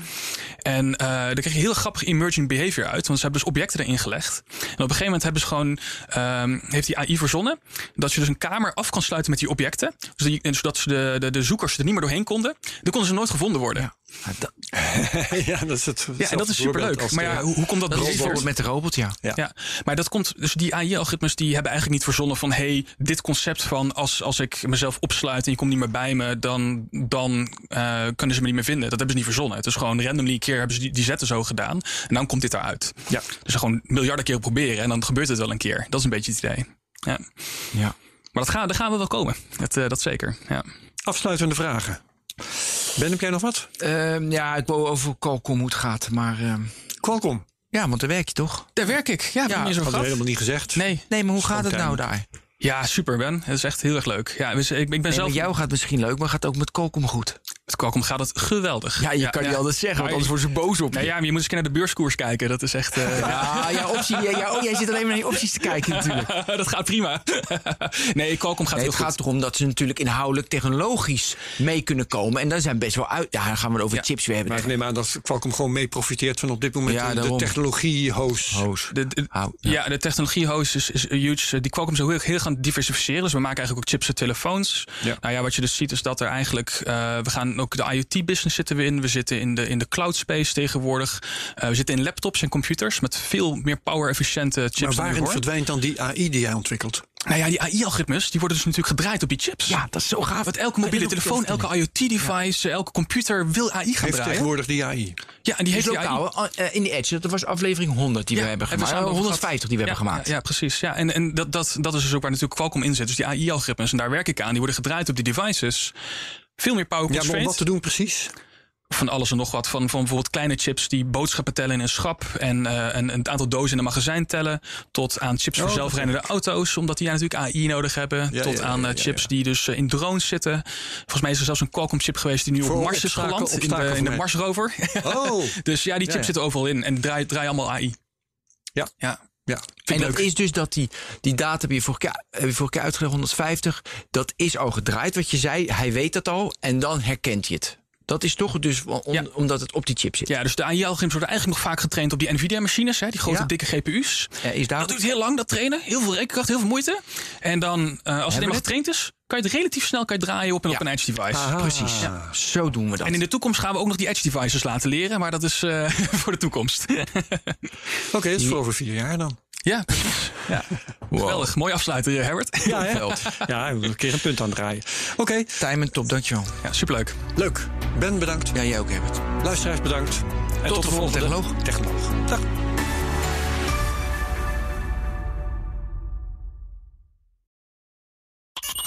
En eh daar kreeg je heel grappig emerging behavior uit. Want ze hebben dus objecten erin gelegd. En op een gegeven moment hebben ze gewoon, ehm, heeft die AI verzonnen dat je dus een kamer af kan sluiten met die objecten. Dus en zodat ze de, de, de zoekers er niet meer doorheen konden. Dan konden ze nooit gevonden worden. Ja, Ja, dat, ja, dat is het. en dat is superleuk. Maar ja, hoe, hoe komt dat, bijvoorbeeld met de robot, ja. Ja. Ja, maar dat komt. Dus die AI-algoritmes die hebben eigenlijk niet verzonnen van hey, dit concept van als, als ik mezelf opsluit en je komt niet meer bij me, dan, dan eh, kunnen ze me niet meer vinden. Dat hebben ze niet verzonnen. Het is gewoon randomly een keer hebben ze die, die zetten zo gedaan. En dan komt dit eruit. Ja. Dus gewoon miljarden keer proberen en dan gebeurt het wel een keer. Dat is een beetje het idee. Ja. ja. Maar dat gaan, daar gaan we wel komen. Dat, eh, dat zeker. Ja. Afsluitende vragen. Ben, heb jij nog wat? Ehm, ja, ik wou over Qualcomm hoe het gaat, maar... ehm, Qualcomm. ja, want daar werk je toch? Daar werk ik. Ja, ja we gehad. helemaal niet gezegd. Nee. Nee, maar hoe gaat het nou daar? Ja, super Ben. Het is echt heel erg leuk. Ja, dus ik, ik ben Nee, zelf. met jou gaat het misschien leuk, maar gaat het ook met Qualcomm goed? Met Qualcomm gaat het geweldig. Ja, je kan niet altijd zeggen, want anders worden ze boos op je. Ja, ja, maar je moet eens een keer naar de beurskoers kijken. Dat is echt. eh, Ja, ja, optie, ja, ja, oh, jij zit alleen maar naar je opties te kijken natuurlijk. dat gaat prima. nee, Qualcomm gaat Nee, heel het gaat erom dat ze natuurlijk inhoudelijk technologisch mee kunnen komen. En daar zijn best wel uit. Ja, dan gaan we het over Ja, chips weer hebben. Maar ik neem aan dat Qualcomm gewoon mee profiteert van op dit moment Ja, de- de daarom. technologie-host. Hoos. De, ja. de technologie-host is, is huge. Die Qualcomm is heel, heel gaan diversificeren. Dus we maken eigenlijk ook chips en telefoons. Ja. Nou ja, wat je dus ziet is dat er eigenlijk... eh, we gaan ook de IoT-business zitten we in. We zitten in de, in de cloud space tegenwoordig. Eh, we zitten in laptops en computers met veel meer power-efficiënte chips Maar dan waarin verdwijnt dan die AI die jij ontwikkelt? Nou ja, die AI-algoritmes die worden dus natuurlijk gedraaid op die chips. Ja, dat is zo gaaf. Want elke mobiele telefoon, elke IoT-device, elke computer wil AI gaan Heeft draaien. tegenwoordig die AI? Ja, en die heeft die AI. lokaal, eh, in die Edge, dat was aflevering 100 die we hebben we gemaakt. Oh, over 150 die we ja, hebben gemaakt. Ja, ja, precies. Ja. En, en dat, dat, dat is dus ook waar natuurlijk Qualcomm in zit. Dus die AI-algoritmes, en daar werk ik aan. Die worden gedraaid op die devices. Veel meer power Ja, om wat te doen precies? Van alles en nog wat. Van, van bijvoorbeeld kleine chips die boodschappen tellen in een schap. En, eh, en het aantal dozen in een magazijn tellen. Tot aan chips voor Oh, zelfrijdende auto's. Omdat die ja, natuurlijk AI nodig hebben. Ja, tot ja, aan eh, chips die dus eh, in drones zitten. Volgens mij is er zelfs een Qualcomm chip geweest die nu Voor op Mars is geland. In de, in de obstakelvermijding. Mars rover. Oh, dus ja, die chips zitten overal in. En draaien draaien allemaal AI. Ja. ja. Ja. En dat leuk. is dus dat die, die data heb je jaar, heb je vorig jaar uitgelegd, 150. Dat is al gedraaid wat je zei. Hij weet dat al en dan herkent hij het. Dat is toch dus om- Ja. omdat het op die chip zit. Ja, dus de AI-algoritmes worden eigenlijk nog vaak getraind op die NVIDIA-machines, hè, die grote Ja. dikke GPU's. Eh, is daar Dat duurt heel lang, dat trainen. Heel veel rekenkracht, heel veel moeite. En dan, eh, als het het? getraind is, kan je het relatief snel kan je draaien op en op Ja. een edge device. Aha. Precies. Zo doen we dat. En in de toekomst gaan we ook nog die edge devices laten leren, maar dat is eh, voor de toekomst. Oké, dat is voor over vier jaar dan. Ja, precies. Ja. Geweldig. Mooi afsluiten, Herbert. Ja, hè? Ja, een keer een punt aan draaien. Oké, Tijmen, top, dankjewel. Ja, superleuk. leuk. Ben bedankt. Ja, jij ook, Herbert. Luisteraars bedankt. En de volgende technoloog. technoloog. Dag.